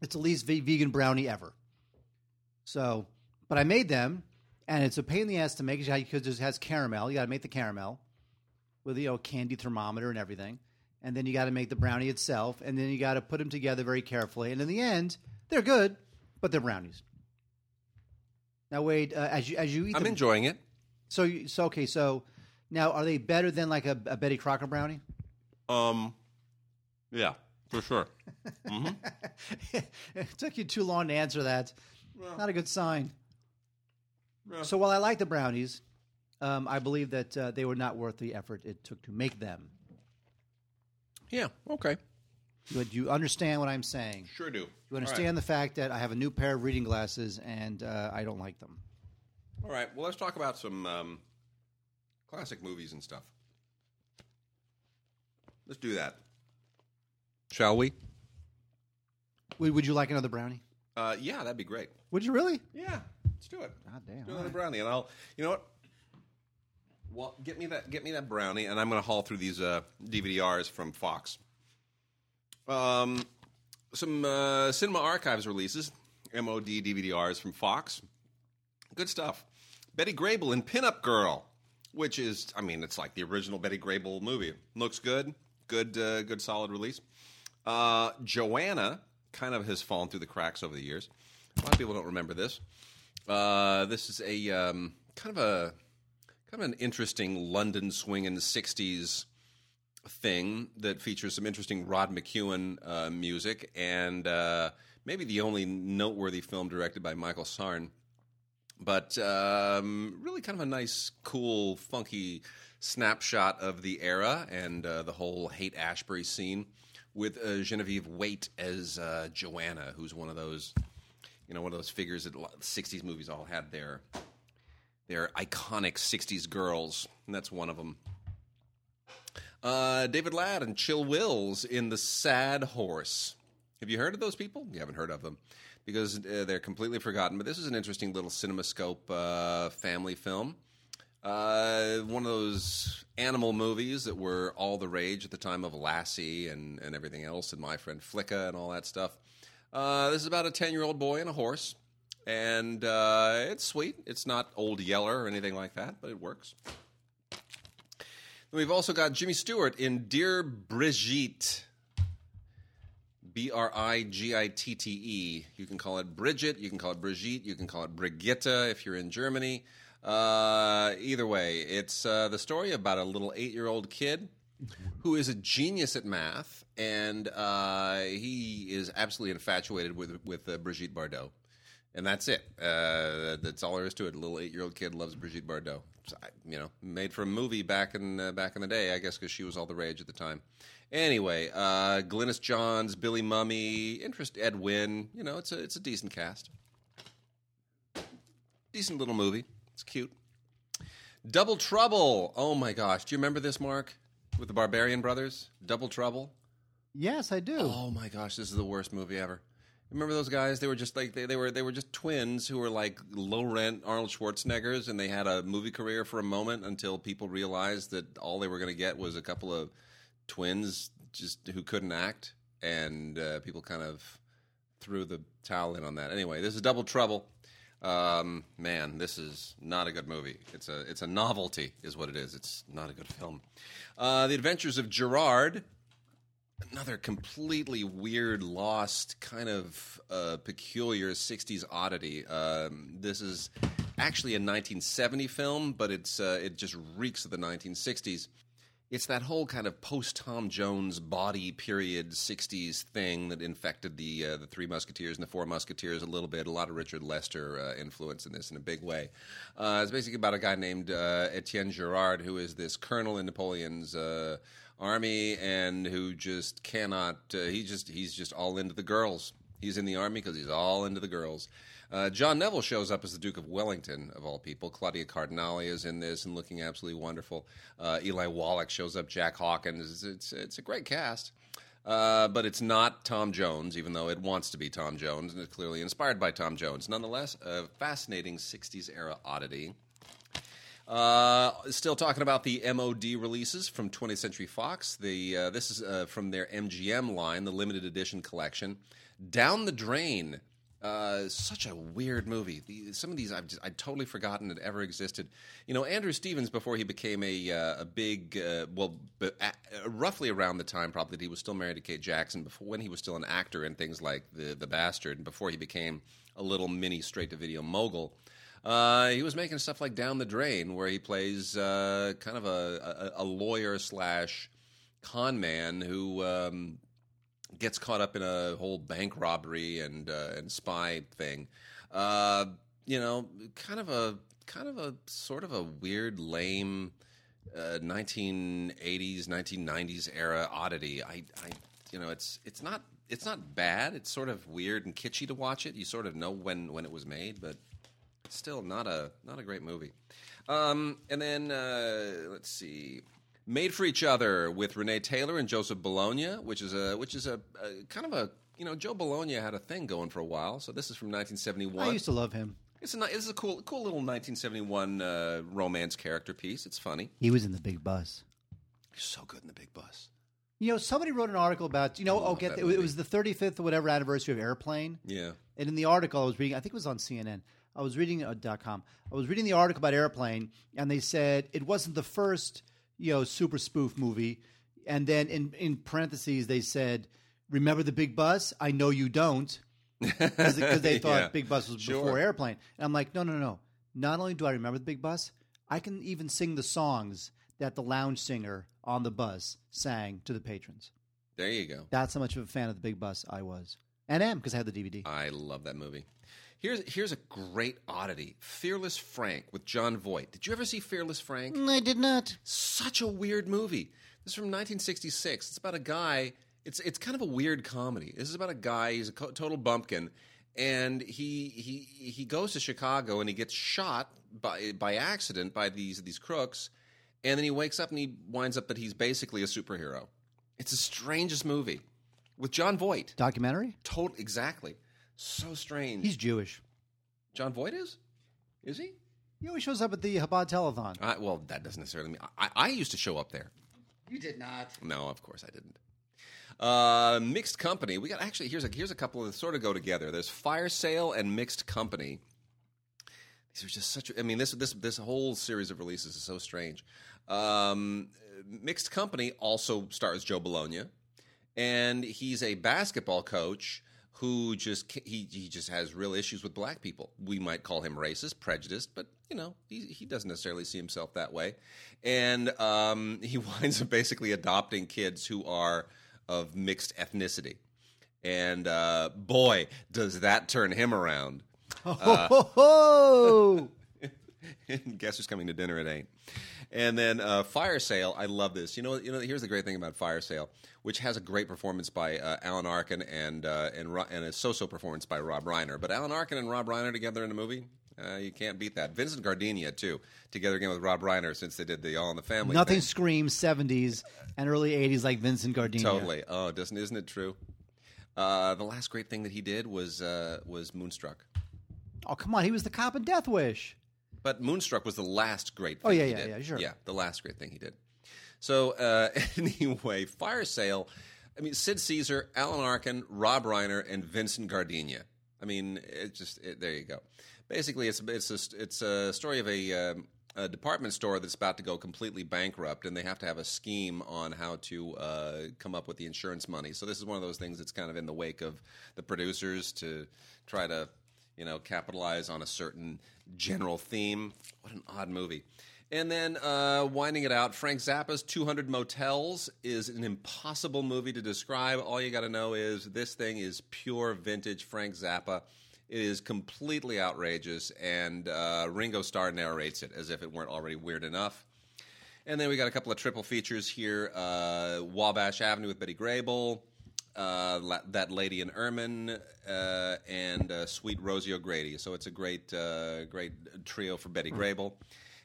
Speaker 3: It's the least ve- vegan brownie ever. So, but I made them, and it's a pain in the ass to make because it has caramel. You got to make the caramel with you know candy thermometer and everything, and then you got to make the brownie itself, and then you got to put them together very carefully. And in the end, they're good, but they're brownies. Now, Wade, uh, as you as you eat
Speaker 2: I'm
Speaker 3: them,
Speaker 2: enjoying it.
Speaker 3: so you, so okay, so now are they better than like a, a Betty Crocker brownie?
Speaker 2: Um, yeah, for sure. Mm-hmm.
Speaker 3: it took you too long to answer that. Not a good sign.
Speaker 2: Yeah.
Speaker 3: So while I like the brownies, um, I believe that uh, they were not worth the effort it took to make them.
Speaker 2: Yeah. Okay.
Speaker 3: But you understand what I'm saying?
Speaker 2: Sure do.
Speaker 3: You understand the fact that I have a new pair of reading glasses and uh, I don't like them.
Speaker 2: All right. Well, let's talk about some um, classic movies and stuff. Let's do that. Shall we?
Speaker 3: Would, would you like another brownie?
Speaker 2: Uh, yeah, that'd be great.
Speaker 3: Would you really?
Speaker 2: Yeah, let's do it.
Speaker 3: God damn.
Speaker 2: Do another
Speaker 3: right.
Speaker 2: brownie, and I'll. You know what? Well, get me that. Get me that brownie, and I'm going to haul through these uh, DVDRs from Fox. Um, some uh, Cinema Archives releases, MOD DVDRs from Fox. Good stuff. Betty Grable in Pinup Girl, which is, I mean, it's like the original Betty Grable movie. Looks good. Good, uh, good, solid release. Uh, Joanna kind of has fallen through the cracks over the years. A lot of people don't remember this. Uh, this is a um, kind of a kind of an interesting London swing in the '60s thing that features some interesting Rod McKuen uh, music and uh, maybe the only noteworthy film directed by Michael Sarne. But um, really, kind of a nice, cool, funky snapshot of the era and uh, the whole Haight Ashbury scene with uh, Genevieve Waite as uh, Joanna, who's one of those you know, one of those figures that a lot of 60s movies all had their their iconic 60s girls, and that's one of them. Uh, David Ladd and Chill Wills in The Sad Horse. Have you heard of those people? You haven't heard of them because uh, they're completely forgotten. But this is an interesting little CinemaScope uh, family film. Uh, one of those animal movies that were all the rage at the time of Lassie and, and everything else, and My Friend Flicka and all that stuff. Uh, this is about a 10 year old boy and a horse. And uh, it's sweet. It's not Old Yeller or anything like that, but it works. We've also got Jimmy Stewart in Dear Brigitte. B R I G I T T E. You can call it Bridget, you can call it Brigitte, you can call it Brigitte if you're in Germany. Uh, either way, it's uh, the story about a little eight year old kid who is a genius at math, and uh, he is absolutely infatuated with, with uh, Brigitte Bardot. And that's it. Uh, that's all there is to it. A little eight-year-old kid loves Brigitte Bardot. So, you know, made for a movie back in uh, back in the day, I guess, because she was all the rage at the time. Anyway, uh, Glynis Johns, Billy Mumy, interest Ed Wynn. You know, it's a it's a decent cast. Decent little movie. It's cute. Double Trouble. Oh my gosh, do you remember this, Mark? With the Barbarian Brothers, Double Trouble.
Speaker 3: Yes, I do.
Speaker 2: Oh my gosh, this is the worst movie ever. Remember those guys? They were just like they, they were they were just twins who were like low rent Arnold Schwarzeneggers, and they had a movie career for a moment until people realized that all they were going to get was a couple of twins just who couldn't act, and uh, people kind of threw the towel in on that. Anyway, this is Double Trouble. Um, man, this is not a good movie. It's a it's a novelty, is what it is. It's not a good film. Uh, the Adventures of Gerard another completely weird, lost, kind of uh, peculiar '60s oddity. Um, this is actually a 1970 film, but it's uh, it just reeks of the 1960s. It's that whole kind of post Tom Jones body period '60s thing that infected the uh, the Three Musketeers and the Four Musketeers a little bit. A lot of Richard Lester uh, influence in this in a big way. Uh, it's basically about a guy named uh, Etienne Gerard, who is this colonel in Napoleon's army and who just cannot. Uh, he just he's just all into the girls. He's in the army because he's all into the girls. Uh, John Neville shows up as the Duke of Wellington, of all people. Claudia Cardinale is in this and looking absolutely wonderful. Uh, Eli Wallach shows up. Jack Hawkins. It's it's, it's a great cast. Uh, but it's not Tom Jones, even though it wants to be Tom Jones, and it's clearly inspired by Tom Jones. Nonetheless, a fascinating 60s era oddity. Uh, still talking about the MOD releases from 20th Century Fox. The uh, this is uh, from their MGM line, the limited edition collection. Down the Drain. Uh, such a weird movie. The, some of these I've just, I'd totally forgotten had ever existed. You know, Andrew Stevens before he became a uh, a big uh, well, b- a- roughly around the time probably that he was still married to Kate Jackson. Before when he was still an actor in things like the the Bastard, and before he became a little mini straight to video mogul. Uh, he was making stuff like Down the Drain, where he plays uh, kind of a, a, a lawyer slash con man who um, gets caught up in a whole bank robbery and uh, and spy thing. Uh, you know, kind of a kind of a sort of a weird, lame uh, 1980s, 1990s era oddity. I, I, you know, it's it's not it's not bad. It's sort of weird and kitschy to watch it. You sort of know when when it was made, but still not a not a great movie. Um, and then uh, let's see, Made for Each Other with Renee Taylor and Joseph Bologna, which is a which is a, a kind of a you know Joe Bologna had a thing going for a while. So this is from 1971.
Speaker 3: I used to love him.
Speaker 2: It's a it's a cool cool little 1971 uh, romance character piece. It's funny.
Speaker 3: He was in the big bus.
Speaker 2: He's so good in the big bus.
Speaker 3: You know, somebody wrote an article about you know. Oh, get the, it was the 35th or whatever anniversary of Airplane.
Speaker 2: Yeah.
Speaker 3: And in the article I was reading, I think it was on CNN. I was reading uh, dot .com. I was reading the article about Airplane, and they said it wasn't the first, you know, super spoof movie. And then in in parentheses they said, "Remember the Big Bus? I know you don't," because they thought
Speaker 2: Yeah.
Speaker 3: Big Bus was
Speaker 2: Sure.
Speaker 3: before Airplane. And I'm like, no, no, no. Not only do I remember the Big Bus, I can even sing the songs that the lounge singer on the bus sang to the patrons.
Speaker 2: There you go.
Speaker 3: That's how much of a fan of the Big Bus I was, and am because I had the DVD.
Speaker 2: I love that movie. Here's here's a great oddity: Fearless Frank with Jon Voight. Did you ever see Fearless Frank?
Speaker 3: I did not.
Speaker 2: Such a weird movie. This is from 1966. It's about a guy. It's it's kind of a weird comedy. This is about a guy. He's a co- total bumpkin, and he he he goes to Chicago and he gets shot by by accident by these these crooks, and then he wakes up and he winds up that he's basically a superhero. It's the strangest movie with Jon Voight.
Speaker 3: Documentary?
Speaker 2: Total exactly. So strange.
Speaker 3: He's Jewish.
Speaker 2: Jon Voight is? Is he?
Speaker 3: He always shows up at the Chabad telethon.
Speaker 2: I, well, that doesn't necessarily mean I, I used to show up there.
Speaker 3: You did not.
Speaker 2: No, of course I didn't. Uh, mixed company. We got actually here's a here's a couple that sort of go together. There's fire sale and mixed company. These are just such. I mean, this this this whole series of releases is so strange. Um, mixed company also stars Joe Bologna, and he's a basketball coach who just he he just has real issues with black people. We might call him racist, prejudiced, but you know he he doesn't necessarily see himself that way, and um, he winds up basically adopting kids who are of mixed ethnicity, and uh, boy, does that turn him around.
Speaker 3: ho, ho, ho.
Speaker 2: Guess who's coming to dinner? It ain't. And then uh, Fire Sale, I love this. You know, you know. Here's the great thing about Fire Sale, which has a great performance by uh, Alan Arkin and uh, and Ro- and a so-so performance by Rob Reiner. But Alan Arkin and Rob Reiner together in a movie, uh, you can't beat that. Vincent Gardenia too, together again with Rob Reiner since they did the All in the Family.
Speaker 3: Nothing
Speaker 2: thing.
Speaker 3: screams 70s and early 80s like Vincent Gardenia.
Speaker 2: Totally. Oh, doesn't isn't it true? Uh, the last great thing that he did was uh, was Moonstruck.
Speaker 3: Oh, come on. He was the cop in Death Wish.
Speaker 2: But Moonstruck was the last great thing
Speaker 3: Oh, yeah,
Speaker 2: he
Speaker 3: yeah,
Speaker 2: did.
Speaker 3: yeah, sure.
Speaker 2: Yeah, the last great thing he did. So, uh, anyway, Fire Sale, I mean, Sid Caesar, Alan Arkin, Rob Reiner, and Vincent Gardenia. I mean, it just, it, there you go. Basically, it's, it's, a, it's a story of a, um, a department store that's about to go completely bankrupt, and they have to have a scheme on how to uh, come up with the insurance money. So, this is one of those things that's kind of in the wake of the producers to try to you know, capitalize on a certain general theme. What an odd movie. And then uh, winding it out, Frank Zappa's 200 Motels is an impossible movie to describe. All you got to know is this thing is pure vintage Frank Zappa. It is completely outrageous, and uh, Ringo Starr narrates it as if it weren't already weird enough. And then we got a couple of triple features here uh, Wabash Avenue with Betty Grable, uh, La- That Lady in Ermine, uh, and uh, Sweet Rosie O'Grady. So it's a great, uh, great trio for Betty Grable.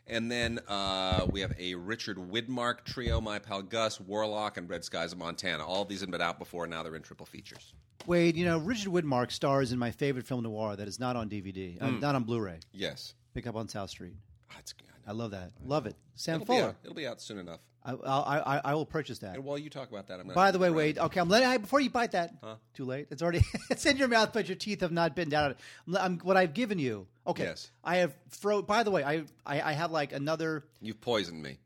Speaker 2: And then uh, we have a Richard Widmark trio, My Pal Gus, Warlock, and Red Skies of Montana. All of these have been out before, now they're in triple features.
Speaker 3: Wade, you know, Richard Widmark stars in my favorite film noir that is not on DVD, uh, not on Blu ray.
Speaker 2: Yes.
Speaker 3: Pick up on South Street.
Speaker 2: It's- I
Speaker 3: I love that. Love it. Sam
Speaker 2: It'll be,
Speaker 3: Fuller.
Speaker 2: out. It'll be out soon enough.
Speaker 3: I, I, I, I will purchase that.
Speaker 2: And while you talk about that, I'm going
Speaker 3: By the way, Wade. Okay, I'm letting. Before you bite that, too late. It's already. it's in your mouth, but your teeth have not been down. it. I'm, I'm- what I've given you. Okay.
Speaker 2: Yes.
Speaker 3: I have fro. By the way, I, I I have like another.
Speaker 2: You've poisoned me.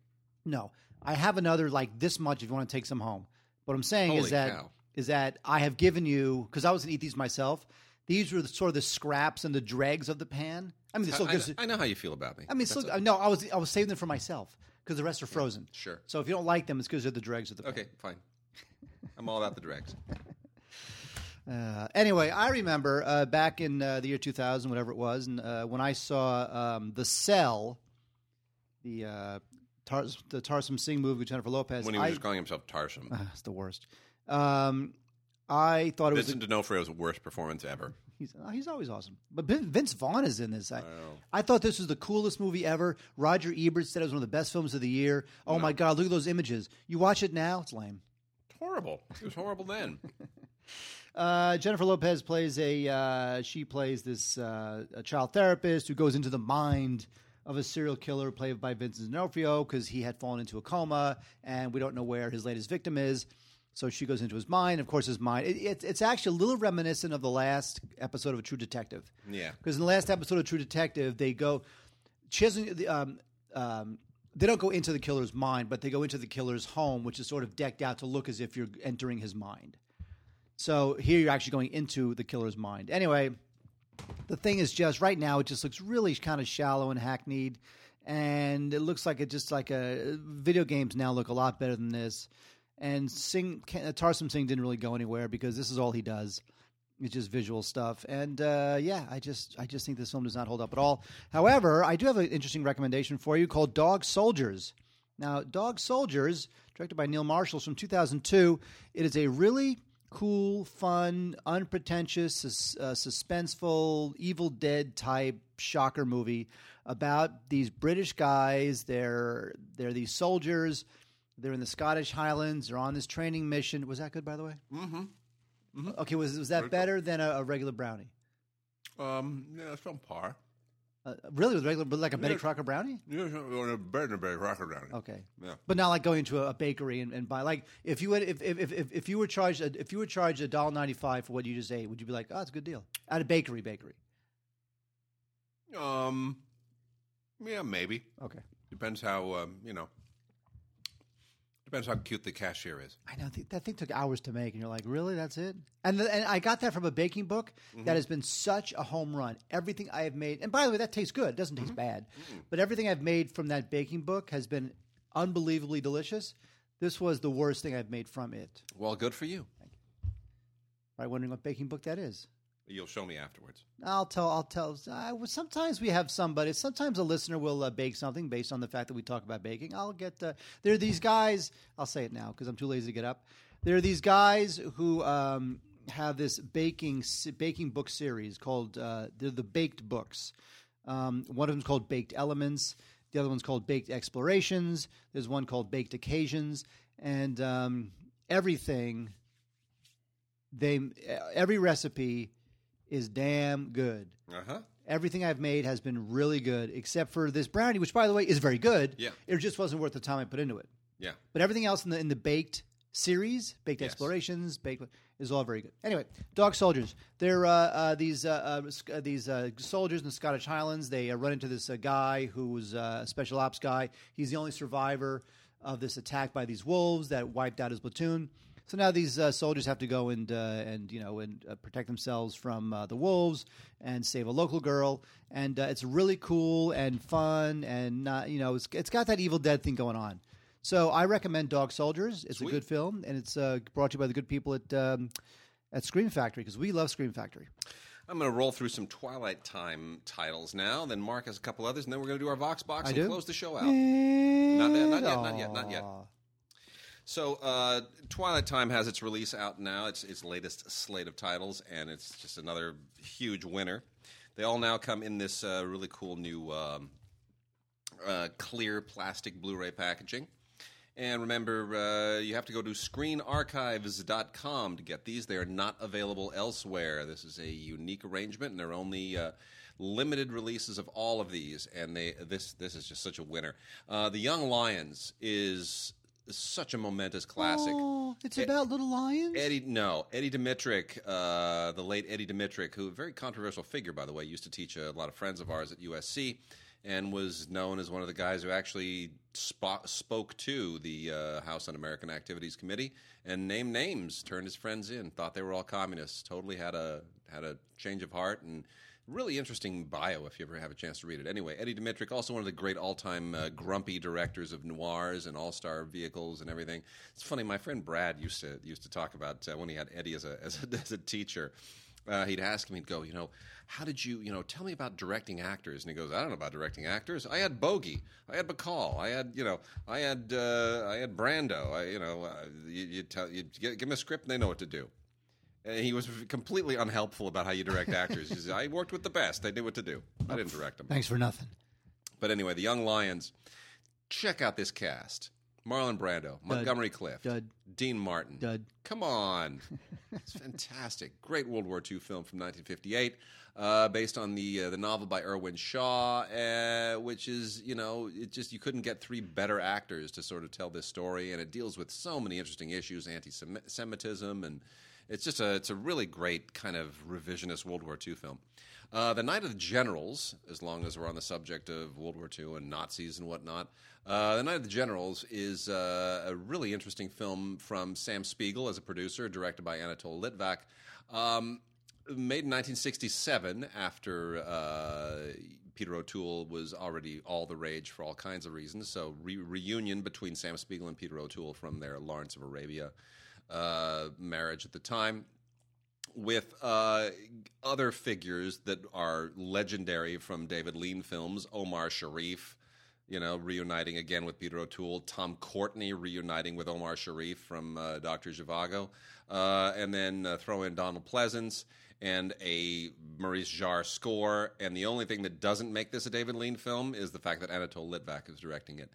Speaker 3: No, I have another like this much. If you want to take some home, what I'm saying
Speaker 2: Holy
Speaker 3: is that is
Speaker 2: cow.
Speaker 3: that I have given you because I was going to eat these myself. These were the, sort of the scraps and the dregs of the pan. I mean, still
Speaker 2: I,
Speaker 3: gives.
Speaker 2: I know how you feel about me.
Speaker 3: I mean, still, no, I was I was saving them for myself because the rest are frozen.
Speaker 2: sure.
Speaker 3: So if you don't like them, it's because they're the dregs of the pan.
Speaker 2: Okay, fine. I'm all about the dregs.
Speaker 3: Uh, anyway, I remember uh, back in uh, the year 2000, whatever it was, and uh, when I saw um, The Cell, the uh, Tar- the Tarsem Singh movie with Jennifer Lopez.
Speaker 2: When he was
Speaker 3: I,
Speaker 2: just calling himself
Speaker 3: Tarsem. It's the worst. Um, I thought it was.
Speaker 2: Vincent D'Onofrio's worst performance ever.
Speaker 3: He's, uh, he's always awesome. But Vince Vaughn is in this. I. I thought this was the coolest movie ever. Roger Ebert said it was one of the best films of the year. Oh my God, look at those images. You watch it now, it's lame.
Speaker 2: Horrible. It was horrible then.
Speaker 3: Uh, Jennifer Lopez plays a uh, she plays this uh, a child therapist who goes into the mind of a serial killer played by Vincent D'Onofrio because he had fallen into a coma and we don't know where his latest victim is. So she goes into his mind. Of course, his mind. It, it, it's actually a little reminiscent of the last episode of True Detective.
Speaker 2: Yeah.
Speaker 3: Because in the last episode of True Detective, they go. She doesn't. Um, um, they don't go into the killer's mind, but they go into the killer's home, which is sort of decked out to look as if you're entering his mind. So here you're actually going into the killer's mind. Anyway, the thing is just right now it just looks really kind of shallow and hackneyed, and it looks like it just like a video games now look a lot better than this. And Singh uh, Tarsem Singh didn't really go anywhere because this is all he does. It's just visual stuff, and uh, yeah, I just I just think this film does not hold up at all. However, I do have an interesting recommendation for you called Dog Soldiers. Now, Dog Soldiers, directed by Neil Marshall, from 2002. It is a really cool, fun, unpretentious, uh, suspenseful, Evil Dead type shocker movie about these British guys. They're they're these soldiers. They're in the Scottish Highlands. They're on this training mission. Was that good, by the way? Mm-hmm. Okay, was was that better than a, a regular brownie?
Speaker 4: Um, yeah, it's on par.
Speaker 3: Uh, really, with regular, but like a Betty Crocker brownie?
Speaker 4: Yeah, better than a better rocker down.
Speaker 3: Okay.
Speaker 4: Yeah.
Speaker 3: But not like going to a, a bakery and, and buy like if you would if if, if, if, if you were charged a, if you were charged a dollar ninety five for what you just ate, would you be like, oh, it's a good deal at a bakery bakery?
Speaker 4: Um, yeah, maybe.
Speaker 3: Okay.
Speaker 4: Depends how um, you know. Depends how cute the cashier is.
Speaker 3: I know th- that thing took hours to make, and you're like, really? That's it? And the, and I got that from a baking book mm-hmm. that has been such a home run. Everything I have made, and by the way, that tastes good. It doesn't taste mm-hmm. bad, mm-hmm. but everything I've made from that baking book has been unbelievably delicious. This was the worst thing I've made from it.
Speaker 2: Well, good for you. Thank you.
Speaker 3: Right? Wondering what baking book that is?
Speaker 4: You'll show me afterwards.
Speaker 3: I'll tell. I'll tell. Sometimes we have somebody. Sometimes a listener will uh, bake something based on the fact that we talk about baking. I'll get. Uh, there are these guys. I'll say it now because I'm too lazy to get up. There are these guys who um, have this baking baking book series called uh, they're the Baked Books. Um, one of them's called Baked Elements. The other one's called Baked Explorations. There's one called Baked Occasions, and um, everything. They every recipe is damn good.
Speaker 2: Uh huh.
Speaker 3: Everything I've made has been really good, except for this brownie, which, by the way, is very good.
Speaker 2: Yeah.
Speaker 3: It just wasn't worth the time I put into it.
Speaker 2: Yeah.
Speaker 3: But everything else in the in the baked series, baked
Speaker 2: Yes.
Speaker 3: explorations, baked is all very good. Anyway, dog soldiers. They're uh, uh, these uh, uh, uh, these uh, soldiers in the Scottish Highlands. They uh, run into this uh, guy who's uh, a special ops guy. He's the only survivor of this attack by these wolves that wiped out his platoon. So now these uh, soldiers have to go and uh, and you know and uh, protect themselves from uh, the wolves and save a local girl. And uh, it's really cool and fun and not you know it's, it's got that Evil Dead thing going on. So I recommend Dog Soldiers. It's
Speaker 2: Sweet.
Speaker 3: a good film, and it's uh, brought to you by the good people at um, at Scream Factory because we love Scream Factory.
Speaker 2: I'm going to roll through some Twilight Time titles now. Then Mark has a couple others, and then we're going to do our Vox box
Speaker 3: I
Speaker 2: and
Speaker 3: do?
Speaker 2: close the show out. Not yet, not yet, not yet, not yet. So, uh, Twilight Time has its release out now. It's its latest slate of titles, and it's just another huge winner. They all now come in this uh, really cool new um, uh, clear plastic Blu-ray packaging. And remember, uh, you have to go to screenarchives.com to get these. They are not available elsewhere. This is a unique arrangement, and they're only uh, limited releases of all of these. And they this this is just such a winner. Uh, the Young Lions is such a momentous classic.
Speaker 3: Oh, it's about little lions.
Speaker 2: Eddie, no, Eddie Dmytryk, uh, the late Eddie Dmytryk, who a very controversial figure, by the way, used to teach a lot of friends of ours at USC, and was known as one of the guys who actually spo- spoke to the uh, House Un-American Activities Committee and named names, turned his friends in, thought they were all communists, totally had a had a change of heart and. Really interesting bio if you ever have a chance to read it. Anyway, Eddie Dmytryk, also one of the great all-time uh, grumpy directors of noirs and all-star vehicles and everything. It's funny. My friend Brad used to used to talk about uh, when he had Eddie as a as a, as a teacher. Uh, he'd ask him, he'd go, you know, how did you, you know, tell me about directing actors? And he goes, I don't know about directing actors. I had Bogey, I had Bacall, I had, you know, I had, uh, I had Brando. I, you know, uh, you, you tell, you give, give them a script, and they know what to do. And he was completely unhelpful about how you direct actors. He said, I worked with the best; they knew what to do. I didn't direct them.
Speaker 3: Thanks for nothing.
Speaker 2: But anyway, the Young Lions. Check out this cast: Marlon Brando, Montgomery Clift,
Speaker 3: Dud.
Speaker 2: Dean Martin.
Speaker 3: Dud.
Speaker 2: Come on, it's fantastic. Great World War II film from 1958, uh, based on the uh, the novel by Irwin Shaw, uh, which is you know it just you couldn't get three better actors to sort of tell this story, and it deals with so many interesting issues, anti-Semitism, and it's just a it's a really great kind of revisionist World War II film. Uh, the Night of the Generals, as long as we're on the subject of World War II and Nazis and whatnot, uh, The Night of the Generals is uh, a really interesting film from Sam Spiegel as a producer, directed by Anatole Litvak. Um, made in 1967 after uh, Peter O'Toole was already all the rage for all kinds of reasons. So, re- reunion between Sam Spiegel and Peter O'Toole from their Lawrence of Arabia uh, marriage at the time with uh, other figures that are legendary from David Lean films, Omar Sharif, you know, reuniting again with Peter O'Toole, Tom Courtenay reuniting with Omar Sharif from uh, Doctor Zhivago, uh, and then uh, throw in Donald Pleasence and a Maurice Jarre score. And the only thing that doesn't make this a David Lean film is the fact that Anatole Litvak is directing it.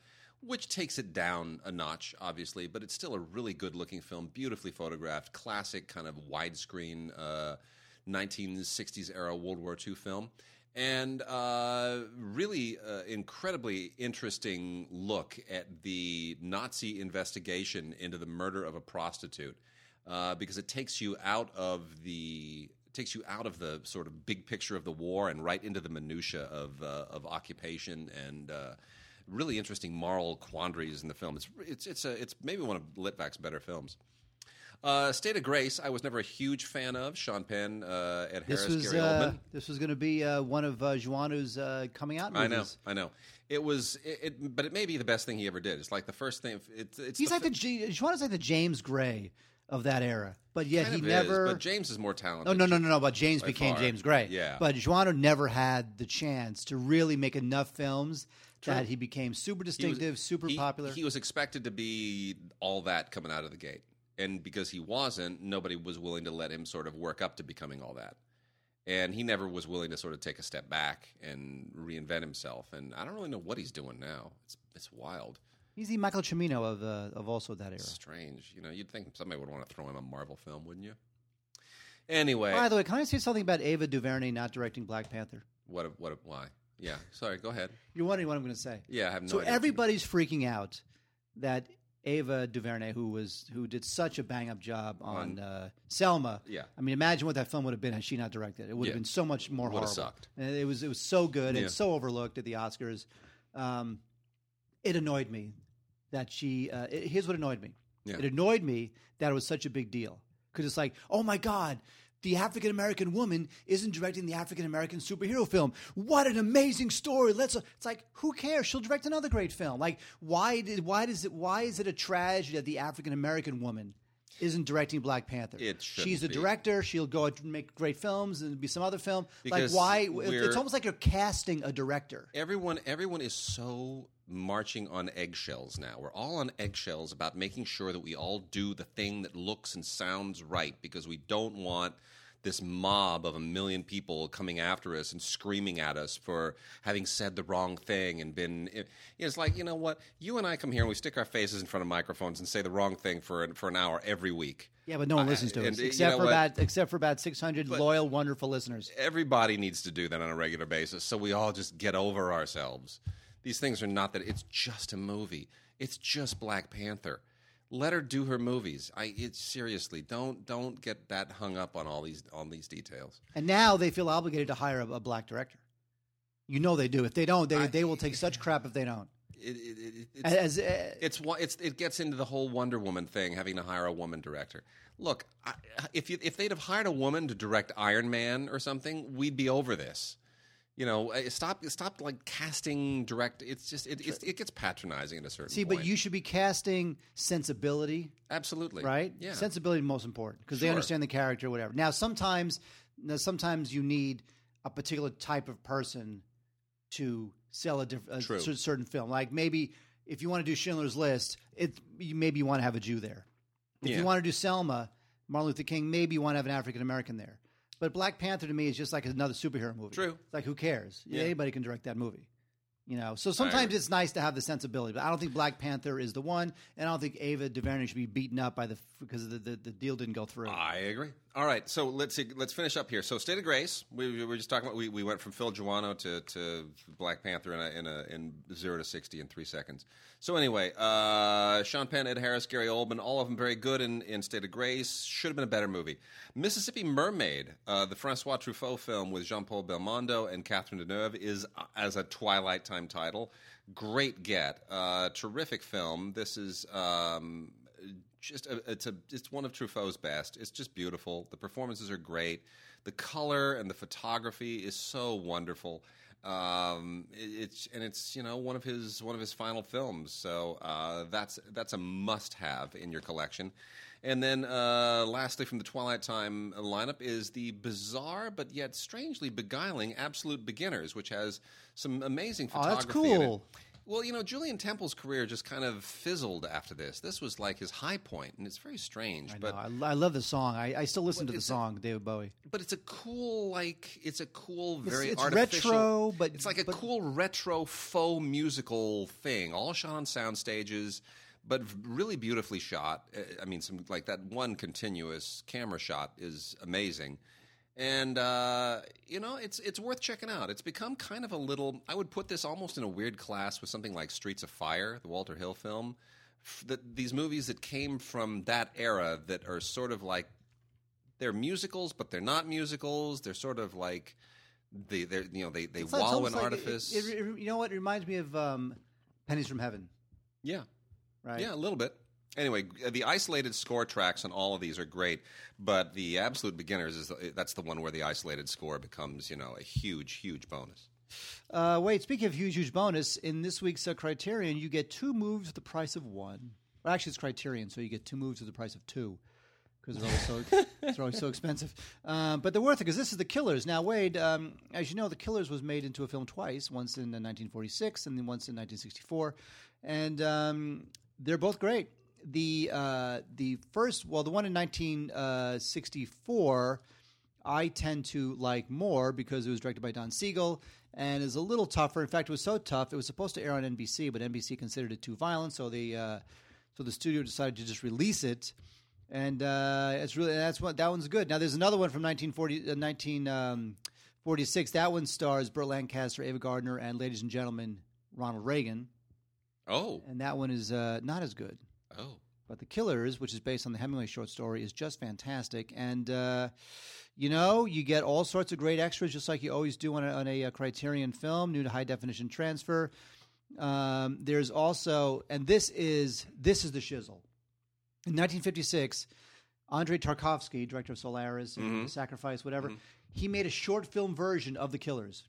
Speaker 2: Which takes it down a notch, obviously, but it's still a really good looking film, beautifully photographed, classic kind of widescreen uh, 1960s era World War II film and uh, really uh, incredibly interesting look at the Nazi investigation into the murder of a prostitute, uh, because it takes you out of the takes you out of the sort of big picture of the war and right into the minutia of uh, of occupation and. Really interesting moral quandaries in the film. It's it's it's a, it's maybe one of Litvak's better films. Uh, State of Grace, I was never a huge fan of. Sean Penn, uh, Ed Harris,
Speaker 3: was
Speaker 2: Gary
Speaker 3: uh,
Speaker 2: Oldman.
Speaker 3: this was going to be uh, one of uh, Joanou's uh, coming out
Speaker 2: I know, I know. It was, it, it, but it may be the best thing he ever did. It's like the first thing. It's, it's
Speaker 3: He's
Speaker 2: the
Speaker 3: like the J- Joanou's like the James Gray of that era, but yet
Speaker 2: kind
Speaker 3: he never.
Speaker 2: Is, but James is more talented.
Speaker 3: Oh no no no no! But James became
Speaker 2: far.
Speaker 3: James Gray.
Speaker 2: Yeah.
Speaker 3: But Joanou never had the chance to really make enough films
Speaker 2: True.
Speaker 3: that he became super
Speaker 2: He was-
Speaker 3: distinctive, super
Speaker 2: he-
Speaker 3: popular.
Speaker 2: He was expected to be all that coming out of the gate, and because he wasn't, nobody was willing to let him sort of work up to becoming all that. And he never was willing to sort of take a step back and reinvent himself. And I don't really know what he's doing now. It's it's wild.
Speaker 3: He's the Michael Cimino of uh, of also that era.
Speaker 2: strange. You know, you'd think somebody would want to throw him a Marvel film, wouldn't you? Anyway,
Speaker 3: By the way, can I say something about Ava DuVernay not directing Black Panther?
Speaker 2: what? What? Why? Yeah. Sorry. Go ahead.
Speaker 3: You're wondering what I'm going to say.
Speaker 2: Yeah, I have no
Speaker 3: so
Speaker 2: idea.
Speaker 3: everybody's freaking out that Ava DuVernay, who was who did such a bang up job on, uh, Selma.
Speaker 2: Yeah.
Speaker 3: I mean, imagine what that film would have been had she not directed. It would have
Speaker 2: Yeah.
Speaker 3: been so much more
Speaker 2: Would've
Speaker 3: horrible.
Speaker 2: sucked.
Speaker 3: And it was it was so good
Speaker 2: Yeah.
Speaker 3: and so overlooked at the Oscars. Um, it annoyed me that she. Uh, it, here's what annoyed me.
Speaker 2: Yeah.
Speaker 3: It annoyed me that it was such a big deal because it's like, oh my god. The African American woman isn't directing the African American superhero film. What an amazing story! Let's. It's like, who cares? She'll direct another great film. Like, why did? Why does it? Why is it a tragedy that the African American woman isn't directing Black Panther?
Speaker 2: It
Speaker 3: She's a
Speaker 2: be.
Speaker 3: director. She'll go out and make great films and be some other film.
Speaker 2: Because
Speaker 3: like, why? It's almost like you're casting a director.
Speaker 2: everyone everyone is so marching on eggshells now. We're all on eggshells about making sure that we all do the thing that looks and sounds right because we don't want this mob of a million people coming after us and screaming at us for having said the wrong thing and been it's like you know what you and I come here and we stick our faces in front of microphones and say the wrong thing for an, for an hour every week
Speaker 3: Yeah, but no one listens to
Speaker 2: and
Speaker 3: us
Speaker 2: you
Speaker 3: except
Speaker 2: know
Speaker 3: for
Speaker 2: what?
Speaker 3: about except for about six hundred loyal, wonderful listeners.
Speaker 2: everybody needs to do that on a regular basis so we all just get over ourselves these things are not that it's just a movie it's just black panther let her do her movies i it's seriously don't don't get that hung up on all these on these details
Speaker 3: And now they feel obligated to hire a, a black director. You know they do. If they don't, they
Speaker 2: I-
Speaker 3: they will take such crap if they don't.
Speaker 2: it, it, it, it's,
Speaker 3: As uh,
Speaker 2: it's it's it gets into the whole Wonder Woman thing, having to hire a woman director. Look, I, if you, if they'd have hired a woman to direct Iron Man or something, we'd be over this. You know, eh, stop stop like casting direct. It's just it it's, it gets patronizing at a certain way.
Speaker 3: see,
Speaker 2: point.
Speaker 3: but you should be casting sensibility,
Speaker 2: absolutely
Speaker 3: right?
Speaker 2: Yeah,
Speaker 3: sensibility is most important because they understand the character, or whatever. Now, sometimes, now sometimes you need a particular type of person to sell a, diff- a certain film. Like maybe if you want to do Schindler's List, it you, maybe you want to have a Jew there. If
Speaker 2: Yeah.
Speaker 3: you want to do Selma, Martin Luther King, maybe you want to have an African American there. But Black Panther to me is just like another superhero movie.
Speaker 2: True.
Speaker 3: It's like who cares?
Speaker 2: Yeah.
Speaker 3: Anybody can direct that movie. You know, so sometimes it's nice to have the sensibility, but I don't think Black Panther is the one, and I don't think Ava DuVernay should be beaten up by the because the, the, the deal didn't go through.
Speaker 2: I agree. All right, so let's see, let's finish up here. So, State of Grace. We, we were just talking about. We, we went from Phil Joanou to, to Black Panther in a, in a in zero to sixty in three seconds. So anyway, uh, Sean Penn, Ed Harris, Gary Oldman, all of them very good in, in State of Grace. Should have been a better movie. Mississippi Mermaid, uh, the Francois Truffaut film with Jean Paul Belmondo and Catherine Deneuve, is uh, as a Twilight time title. Great get, uh, terrific film. This is. Um, just a, it's a it's one of Truffaut's best. It's just beautiful. The performances are great. The color and the photography is so wonderful. Um, it- it's and it's you know one of his one of his final films. So uh, that's that's a must have in your collection. And then, uh, lastly, from the Twilight Time lineup is the bizarre but yet strangely beguiling Absolute Beginners, which has some amazing
Speaker 3: Oh, that's
Speaker 2: photography. in it.
Speaker 3: cool.
Speaker 2: Well, you know, Julien Temple's career just kind of fizzled after this. This was like his high point, and it's very strange.
Speaker 3: I
Speaker 2: but
Speaker 3: know. I, I love the song. I, I still listen to the
Speaker 2: it's a-
Speaker 3: song, David Bowie.
Speaker 2: but it's a cool like it's a cool very
Speaker 3: it's
Speaker 2: artificial
Speaker 3: retro, but-
Speaker 2: it's like a
Speaker 3: but-
Speaker 2: cool retro faux musical thing all shot on sound stages but really beautifully shot Uh, i mean some like that one continuous camera shot is amazing and uh, you know it's it's worth checking out. It's become kind of a little. I would put this almost in a weird class with something like Streets of Fire, the Walter Hill film. That these movies that came from that era that are sort of like they're musicals, but they're not musicals. They're sort of like they they you know they they
Speaker 3: It's
Speaker 2: wallow in
Speaker 3: like-
Speaker 2: artifice.
Speaker 3: It, it- you know what? It reminds me of um, Pennies from Heaven,
Speaker 2: yeah,
Speaker 3: right?
Speaker 2: yeah, a little bit. Anyway, the isolated score tracks on all of these are great, but the absolute beginners is the, that's the one where the isolated score becomes you know a huge huge bonus.
Speaker 3: Uh, wait, speaking of huge, huge bonus, in this week's uh, Criterion, you get two moves at the price of one. Well, actually, it's Criterion, so you get two moves at the price of two because they're always so they're always so expensive. Um, but they're worth it because this is the Killers. Now, Wade, um, as you know, the Killers was made into a film twice, once in uh, 1946 and then once in 1964, and um, they're both great. The uh, the first, well, the one in 1964. I tend to like more because it was directed by Don Siegel and is a little tougher. In fact, it was so tough it was supposed to air on NBC, but NBC considered it too violent, so they uh, so the studio decided to just release it. And uh, it's really that's what that one's good. Now there's another one from 1940, uh, 1946. That one stars Burt Lancaster, Ava Gardner, and ladies and gentlemen Ronald Reagan.
Speaker 2: Oh,
Speaker 3: And that one is uh, not as good.
Speaker 2: oh,
Speaker 3: But The Killers, which is based on the Hemingway short story, is just fantastic. And, uh, you know, you get all sorts of great extras, just like you always do on a, on a, uh, Criterion film, new to high definition transfer. Um, there's also, and this is this is the shizzle. In 1956, Andrei Tarkovsky, director of Solaris, and Sacrifice, whatever, he made a short film version of The Killers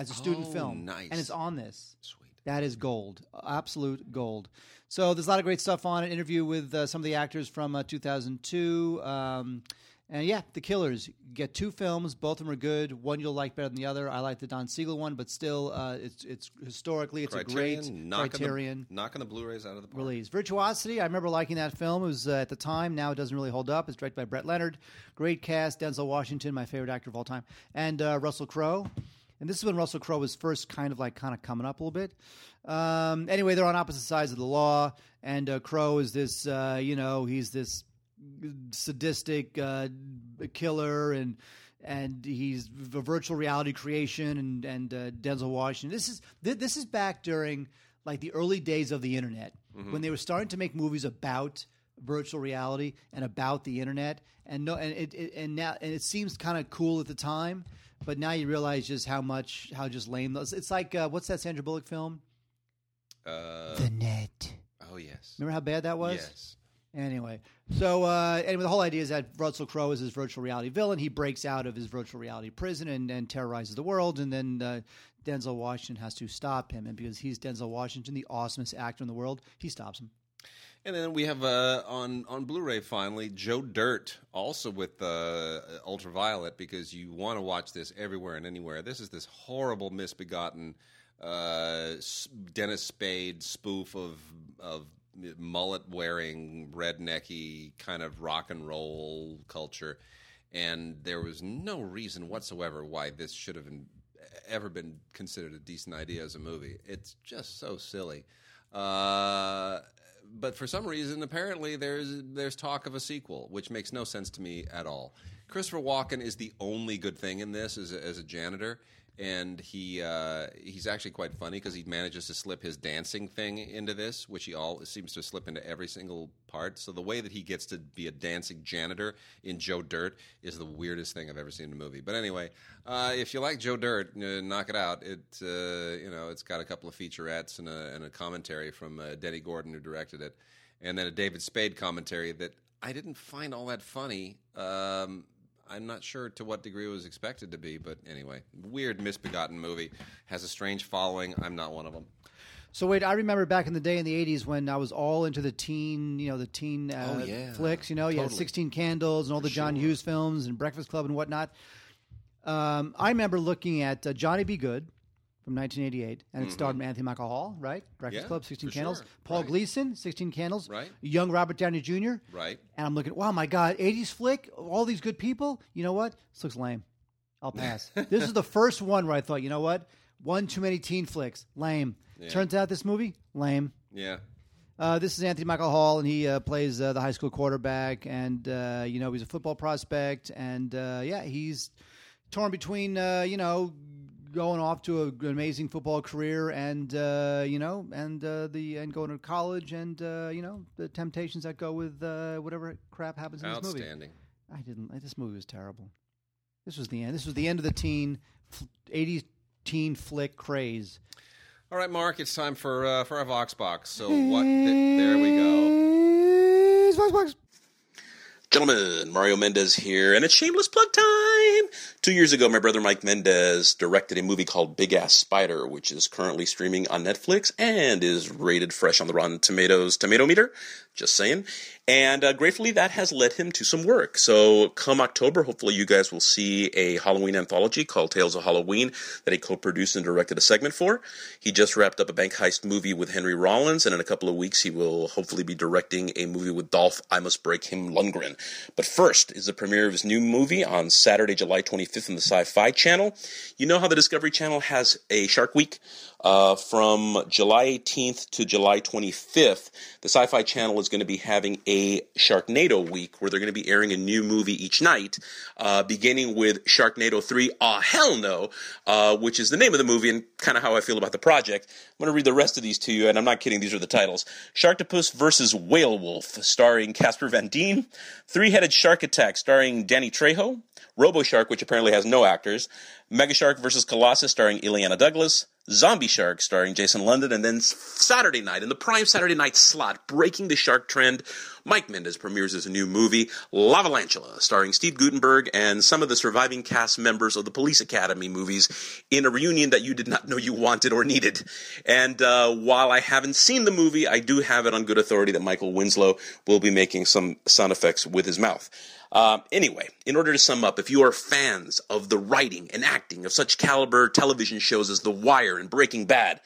Speaker 3: as a student
Speaker 2: Oh,
Speaker 3: film,
Speaker 2: nice.
Speaker 3: and it's on this.
Speaker 2: sweet.
Speaker 3: That is gold, absolute gold. So there's a lot of great stuff on it. Interview with uh, some of the actors from uh, 2002, um, and yeah, The Killers. You get two films, both of them are good. One you'll like better than the other. I like the Don Siegel one, but still, uh, it's it's historically it's a great
Speaker 2: knocking
Speaker 3: Criterion
Speaker 2: the, knocking the Blu-rays out of the park.
Speaker 3: release. Virtuosity, I remember liking that film. It was uh, at the time. Now it doesn't really hold up. It's directed by Brett Leonard. Great cast. Denzel Washington, my favorite actor of all time, and uh, Russell Crowe. And this is when Russell Crowe was first kind of like kind of coming up a little bit. Um, anyway, they're on opposite sides of the law, and uh, Crowe is this, uh, you know, he's this sadistic uh, killer, and and he's a virtual reality creation, and and uh, Denzel Washington. This is th- this is back during like the early days of the internet when they were starting to make movies about virtual reality and about the internet, and no, and it, it and now and it seems kind of cool at the time. But now you realize just how much, how just lame those. It's like uh, what's that Sandra Bullock film?
Speaker 2: Uh,
Speaker 3: The Net.
Speaker 2: oh yes,
Speaker 3: Remember how bad that was?
Speaker 2: yes.
Speaker 3: Anyway, so uh, anyway, the whole idea is that Russell Crowe is his virtual reality villain. He breaks out of his virtual reality prison and, and terrorizes the world, and then uh, Denzel Washington has to stop him. And because he's Denzel Washington, the awesomest actor in the world, he stops him.
Speaker 2: And then we have uh, on on Blu-ray finally Joe Dirt, also with uh, Ultraviolet, because you want to watch this everywhere and anywhere. This is this horrible, misbegotten uh, Dennis Spade spoof of of mullet wearing, rednecky kind of rock and roll culture, and there was no reason whatsoever why this should have been, ever been considered a decent idea as a movie. It's just so silly. Uh, but for some reason, apparently there's there's talk of a sequel, which makes no sense to me at all. Christopher Walken is the only good thing in this as a, as a janitor, and he uh, he's actually quite funny because he manages to slip his dancing thing into this, which he all seems to slip into every single part. So the way that he gets to be a dancing janitor in Joe Dirt is the weirdest thing I've ever seen in a movie. But anyway, uh, if you like Joe Dirt, uh, knock it out. It uh, you know it's got a couple of featurettes and a, and a commentary from uh, Dennie Gordon who directed it, and then a David Spade commentary that I didn't find all that funny. Um, I'm not sure to what degree it was expected to be, but anyway, weird, misbegotten movie has a strange following. I'm not one of them.
Speaker 3: So wait, I remember back in the day in the '80s when I was all into the teen, you know, the teen uh,
Speaker 2: Oh, yeah.
Speaker 3: flicks. You know, you had Sixteen Candles and all the John Hughes films and Breakfast Club and whatnot. Um, I remember looking at uh, Johnny Be Good from 1988, and it starred Anthony Michael Hall, right? Breakfast.
Speaker 2: Yeah,
Speaker 3: Club, 16
Speaker 2: for
Speaker 3: Candles.
Speaker 2: sure.
Speaker 3: Paul
Speaker 2: Right.
Speaker 3: Gleason, 16 Candles.
Speaker 2: Right.
Speaker 3: Young Robert Downey Jr.
Speaker 2: Right.
Speaker 3: And I'm looking, wow, my God, 80s flick, all these good people. You know what? This looks lame. I'll pass. this is the first one where I thought, you know what? One too many teen flicks, lame. Turns out this movie, lame.
Speaker 2: Yeah.
Speaker 3: Uh, this is Anthony Michael Hall, and he uh, plays uh, the high school quarterback, and uh, you know he's a football prospect, and uh, yeah, he's torn between uh, you know going off to a, an amazing football career, and uh, you know, and uh, the and going to college, and uh, you know the temptations that go with uh, whatever crap happens in this movie.
Speaker 2: Outstanding.
Speaker 3: I didn't. This movie was terrible. This was the end. This was the end of the teen, '80s teen flick craze.
Speaker 2: All right, Mark, it's time for uh, for our Vox box. So what? Th- there we go.
Speaker 3: Vox Box.
Speaker 5: Gentlemen, Mario Mendez here, and it's shameless plug time! Two years ago, my brother Mike Mendez directed a movie called Big Ass Spider, which is currently streaming on Netflix and is rated fresh on the Rotten Tomatoes tomato meter. Just saying. And uh, gratefully, that has led him to some work. So, come October, hopefully, you guys will see a Halloween anthology called Tales of Halloween that he co produced and directed a segment for. He just wrapped up a bank heist movie with Henry Rollins, and in a couple of weeks, he will hopefully be directing a movie with Dolph I Must Break Him Lundgren. But first is the premiere of his new movie on Saturday, July 25th on the Sci Fi Channel. You know how the Discovery Channel has a Shark Week? Uh, from July 18th to July 25th, the Sci Fi Channel is going to be having a Sharknado week where they're going to be airing a new movie each night, uh, beginning with Sharknado 3, Ah Hell No, uh, which is the name of the movie and kind of how I feel about the project. I'm going to read the rest of these to you, and I'm not kidding, these are the titles. Sharktopus versus Whale Wolf, starring Casper Van Dien, Three Headed Shark Attack, starring Danny Trejo, Robo Shark, which apparently has no actors, Mega Shark versus Colossus, starring Illeana Douglas, Zombie Shark, starring Jason London, and then Saturday night, in the prime Saturday night slot, breaking the shark trend, Mike Mendez premieres his new movie, Lavalantula, starring Steve Guttenberg and some of the surviving cast members of the Police Academy movies in a reunion that you did not know you wanted or needed. And uh, while I haven't seen the movie, I do have it on good authority that Michael Winslow will be making some sound effects with his mouth. Um, anyway, in order to sum up, if you are fans of the writing and acting of such caliber television shows as The Wire and Breaking Bad,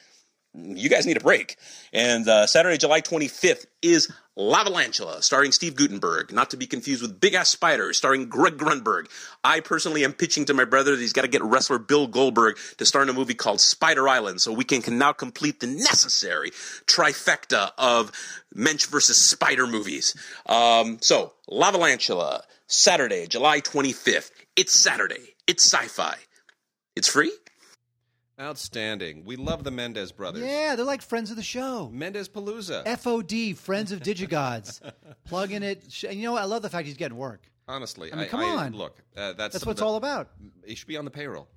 Speaker 5: you guys need a break. And uh, Saturday, July 25th is Lavalantula, starring Steve Guttenberg, not to be confused with Big Ass Spider, starring Greg Grunberg. I personally am pitching to my brother that he's got to get wrestler Bill Goldberg to star in a movie called Spider Island so we can, can now complete the necessary trifecta of Mensch versus Spider movies. Um, so, Lavalantula, Saturday, July 25th. It's Saturday. It's sci fi. It's free?
Speaker 2: Outstanding. We love the Mendez brothers.
Speaker 3: Yeah, they're like friends of the show.
Speaker 2: Mendez Palooza.
Speaker 3: FOD, Friends of Digigods. Plug in it. Sh- And you know what? I love the fact he's getting work.
Speaker 2: Honestly,
Speaker 3: I mean, come on.
Speaker 2: Look, uh, that's
Speaker 3: That's what it's all about.
Speaker 2: He should be on the payroll.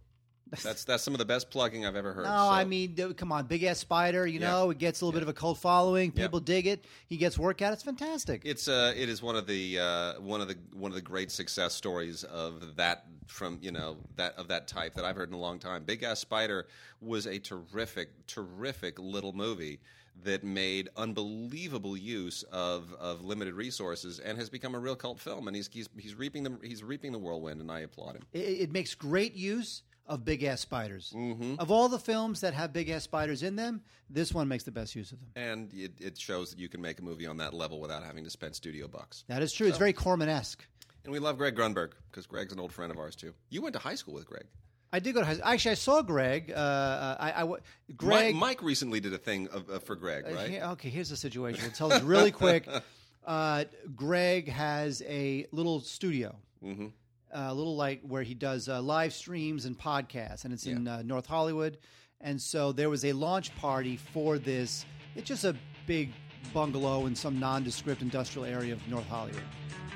Speaker 2: That's that's some of the best plugging I've ever heard.
Speaker 3: No,
Speaker 2: so-
Speaker 3: I mean, come on, Big Ass Spider. You
Speaker 2: Yeah.
Speaker 3: know, it gets a little bit of a cult following.
Speaker 2: Yeah.
Speaker 3: People dig it. He gets work out. It's fantastic.
Speaker 2: It's uh, it is one of the uh, one of the one of the great success stories of that from you know that of that type that I've heard in a long time. Big Ass Spider was a terrific, terrific little movie that made unbelievable use of, of limited resources and has become a real cult film. And he's he's, he's reaping the he's reaping the whirlwind, and I applaud him.
Speaker 3: it, it makes great use of big ass spiders.
Speaker 2: Mm-hmm.
Speaker 3: Of all the films that have big ass spiders in them, this one makes the best use of them.
Speaker 2: And it, it shows that you can make a movie on that level without having to spend studio bucks.
Speaker 3: That is true. It's very Corman esque.
Speaker 2: And we love Greg Grunberg because Greg's an old friend of ours too. You went to high school with Greg.
Speaker 3: I did go to high school. Actually, I saw Greg. Uh, uh, I, I Greg.
Speaker 2: Mike, Mike recently did a thing of, of, for Greg,
Speaker 3: Uh,
Speaker 2: right?
Speaker 3: okay, here's the situation. We'll tell this really quick. Uh, Greg has a little studio,
Speaker 2: Mm-hmm.
Speaker 3: A little like where he does uh, live streams and podcasts, and it's in uh, North Hollywood. And so there was a launch party for this. It's just a big bungalow in some nondescript industrial area of North Hollywood.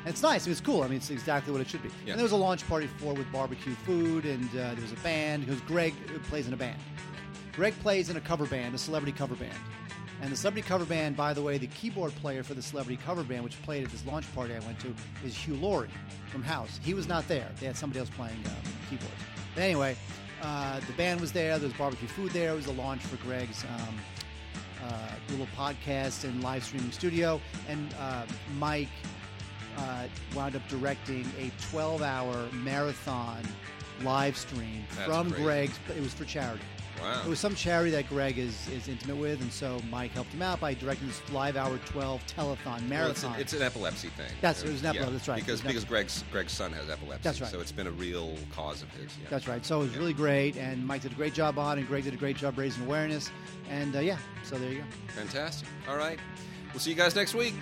Speaker 3: And it's nice. It's cool. I mean, it's exactly what it should be.
Speaker 2: Yeah.
Speaker 3: And there was a launch party for with barbecue food, and uh, there was a band because Greg uh, plays in a band. Greg plays in a cover band, a celebrity cover band. And the celebrity cover band, by the way, the keyboard player for the celebrity cover band, which played at this launch party I went to, is Hugh Laurie from House. He was not there. They had somebody else playing uh, keyboards. But anyway, uh, the band was there. There was barbecue food there. It was a launch for Greg's um, uh, little podcast and live streaming studio. And uh, Mike uh, wound up directing a 12 hour marathon live stream
Speaker 2: That's
Speaker 3: from
Speaker 2: crazy.
Speaker 3: Greg's. It was for charity.
Speaker 2: Wow.
Speaker 3: It was some charity that Greg is, is intimate with, and so Mike helped him out by directing this live hour 12 telethon
Speaker 2: Well, it's,
Speaker 3: marathon.
Speaker 2: an, it's an epilepsy thing.
Speaker 3: That's- it was an
Speaker 2: Yeah,
Speaker 3: epilepsy, that's right.
Speaker 2: Because
Speaker 3: It was an
Speaker 2: because Greg's Greg's son has epilepsy.
Speaker 3: That's right.
Speaker 2: So it's been a real cause of his. Yeah.
Speaker 3: That's right. So it was really great, and Mike did a great job on it, and Greg did a great job raising awareness. And uh, yeah, so there you go.
Speaker 2: Fantastic. All right. We'll see you guys next week.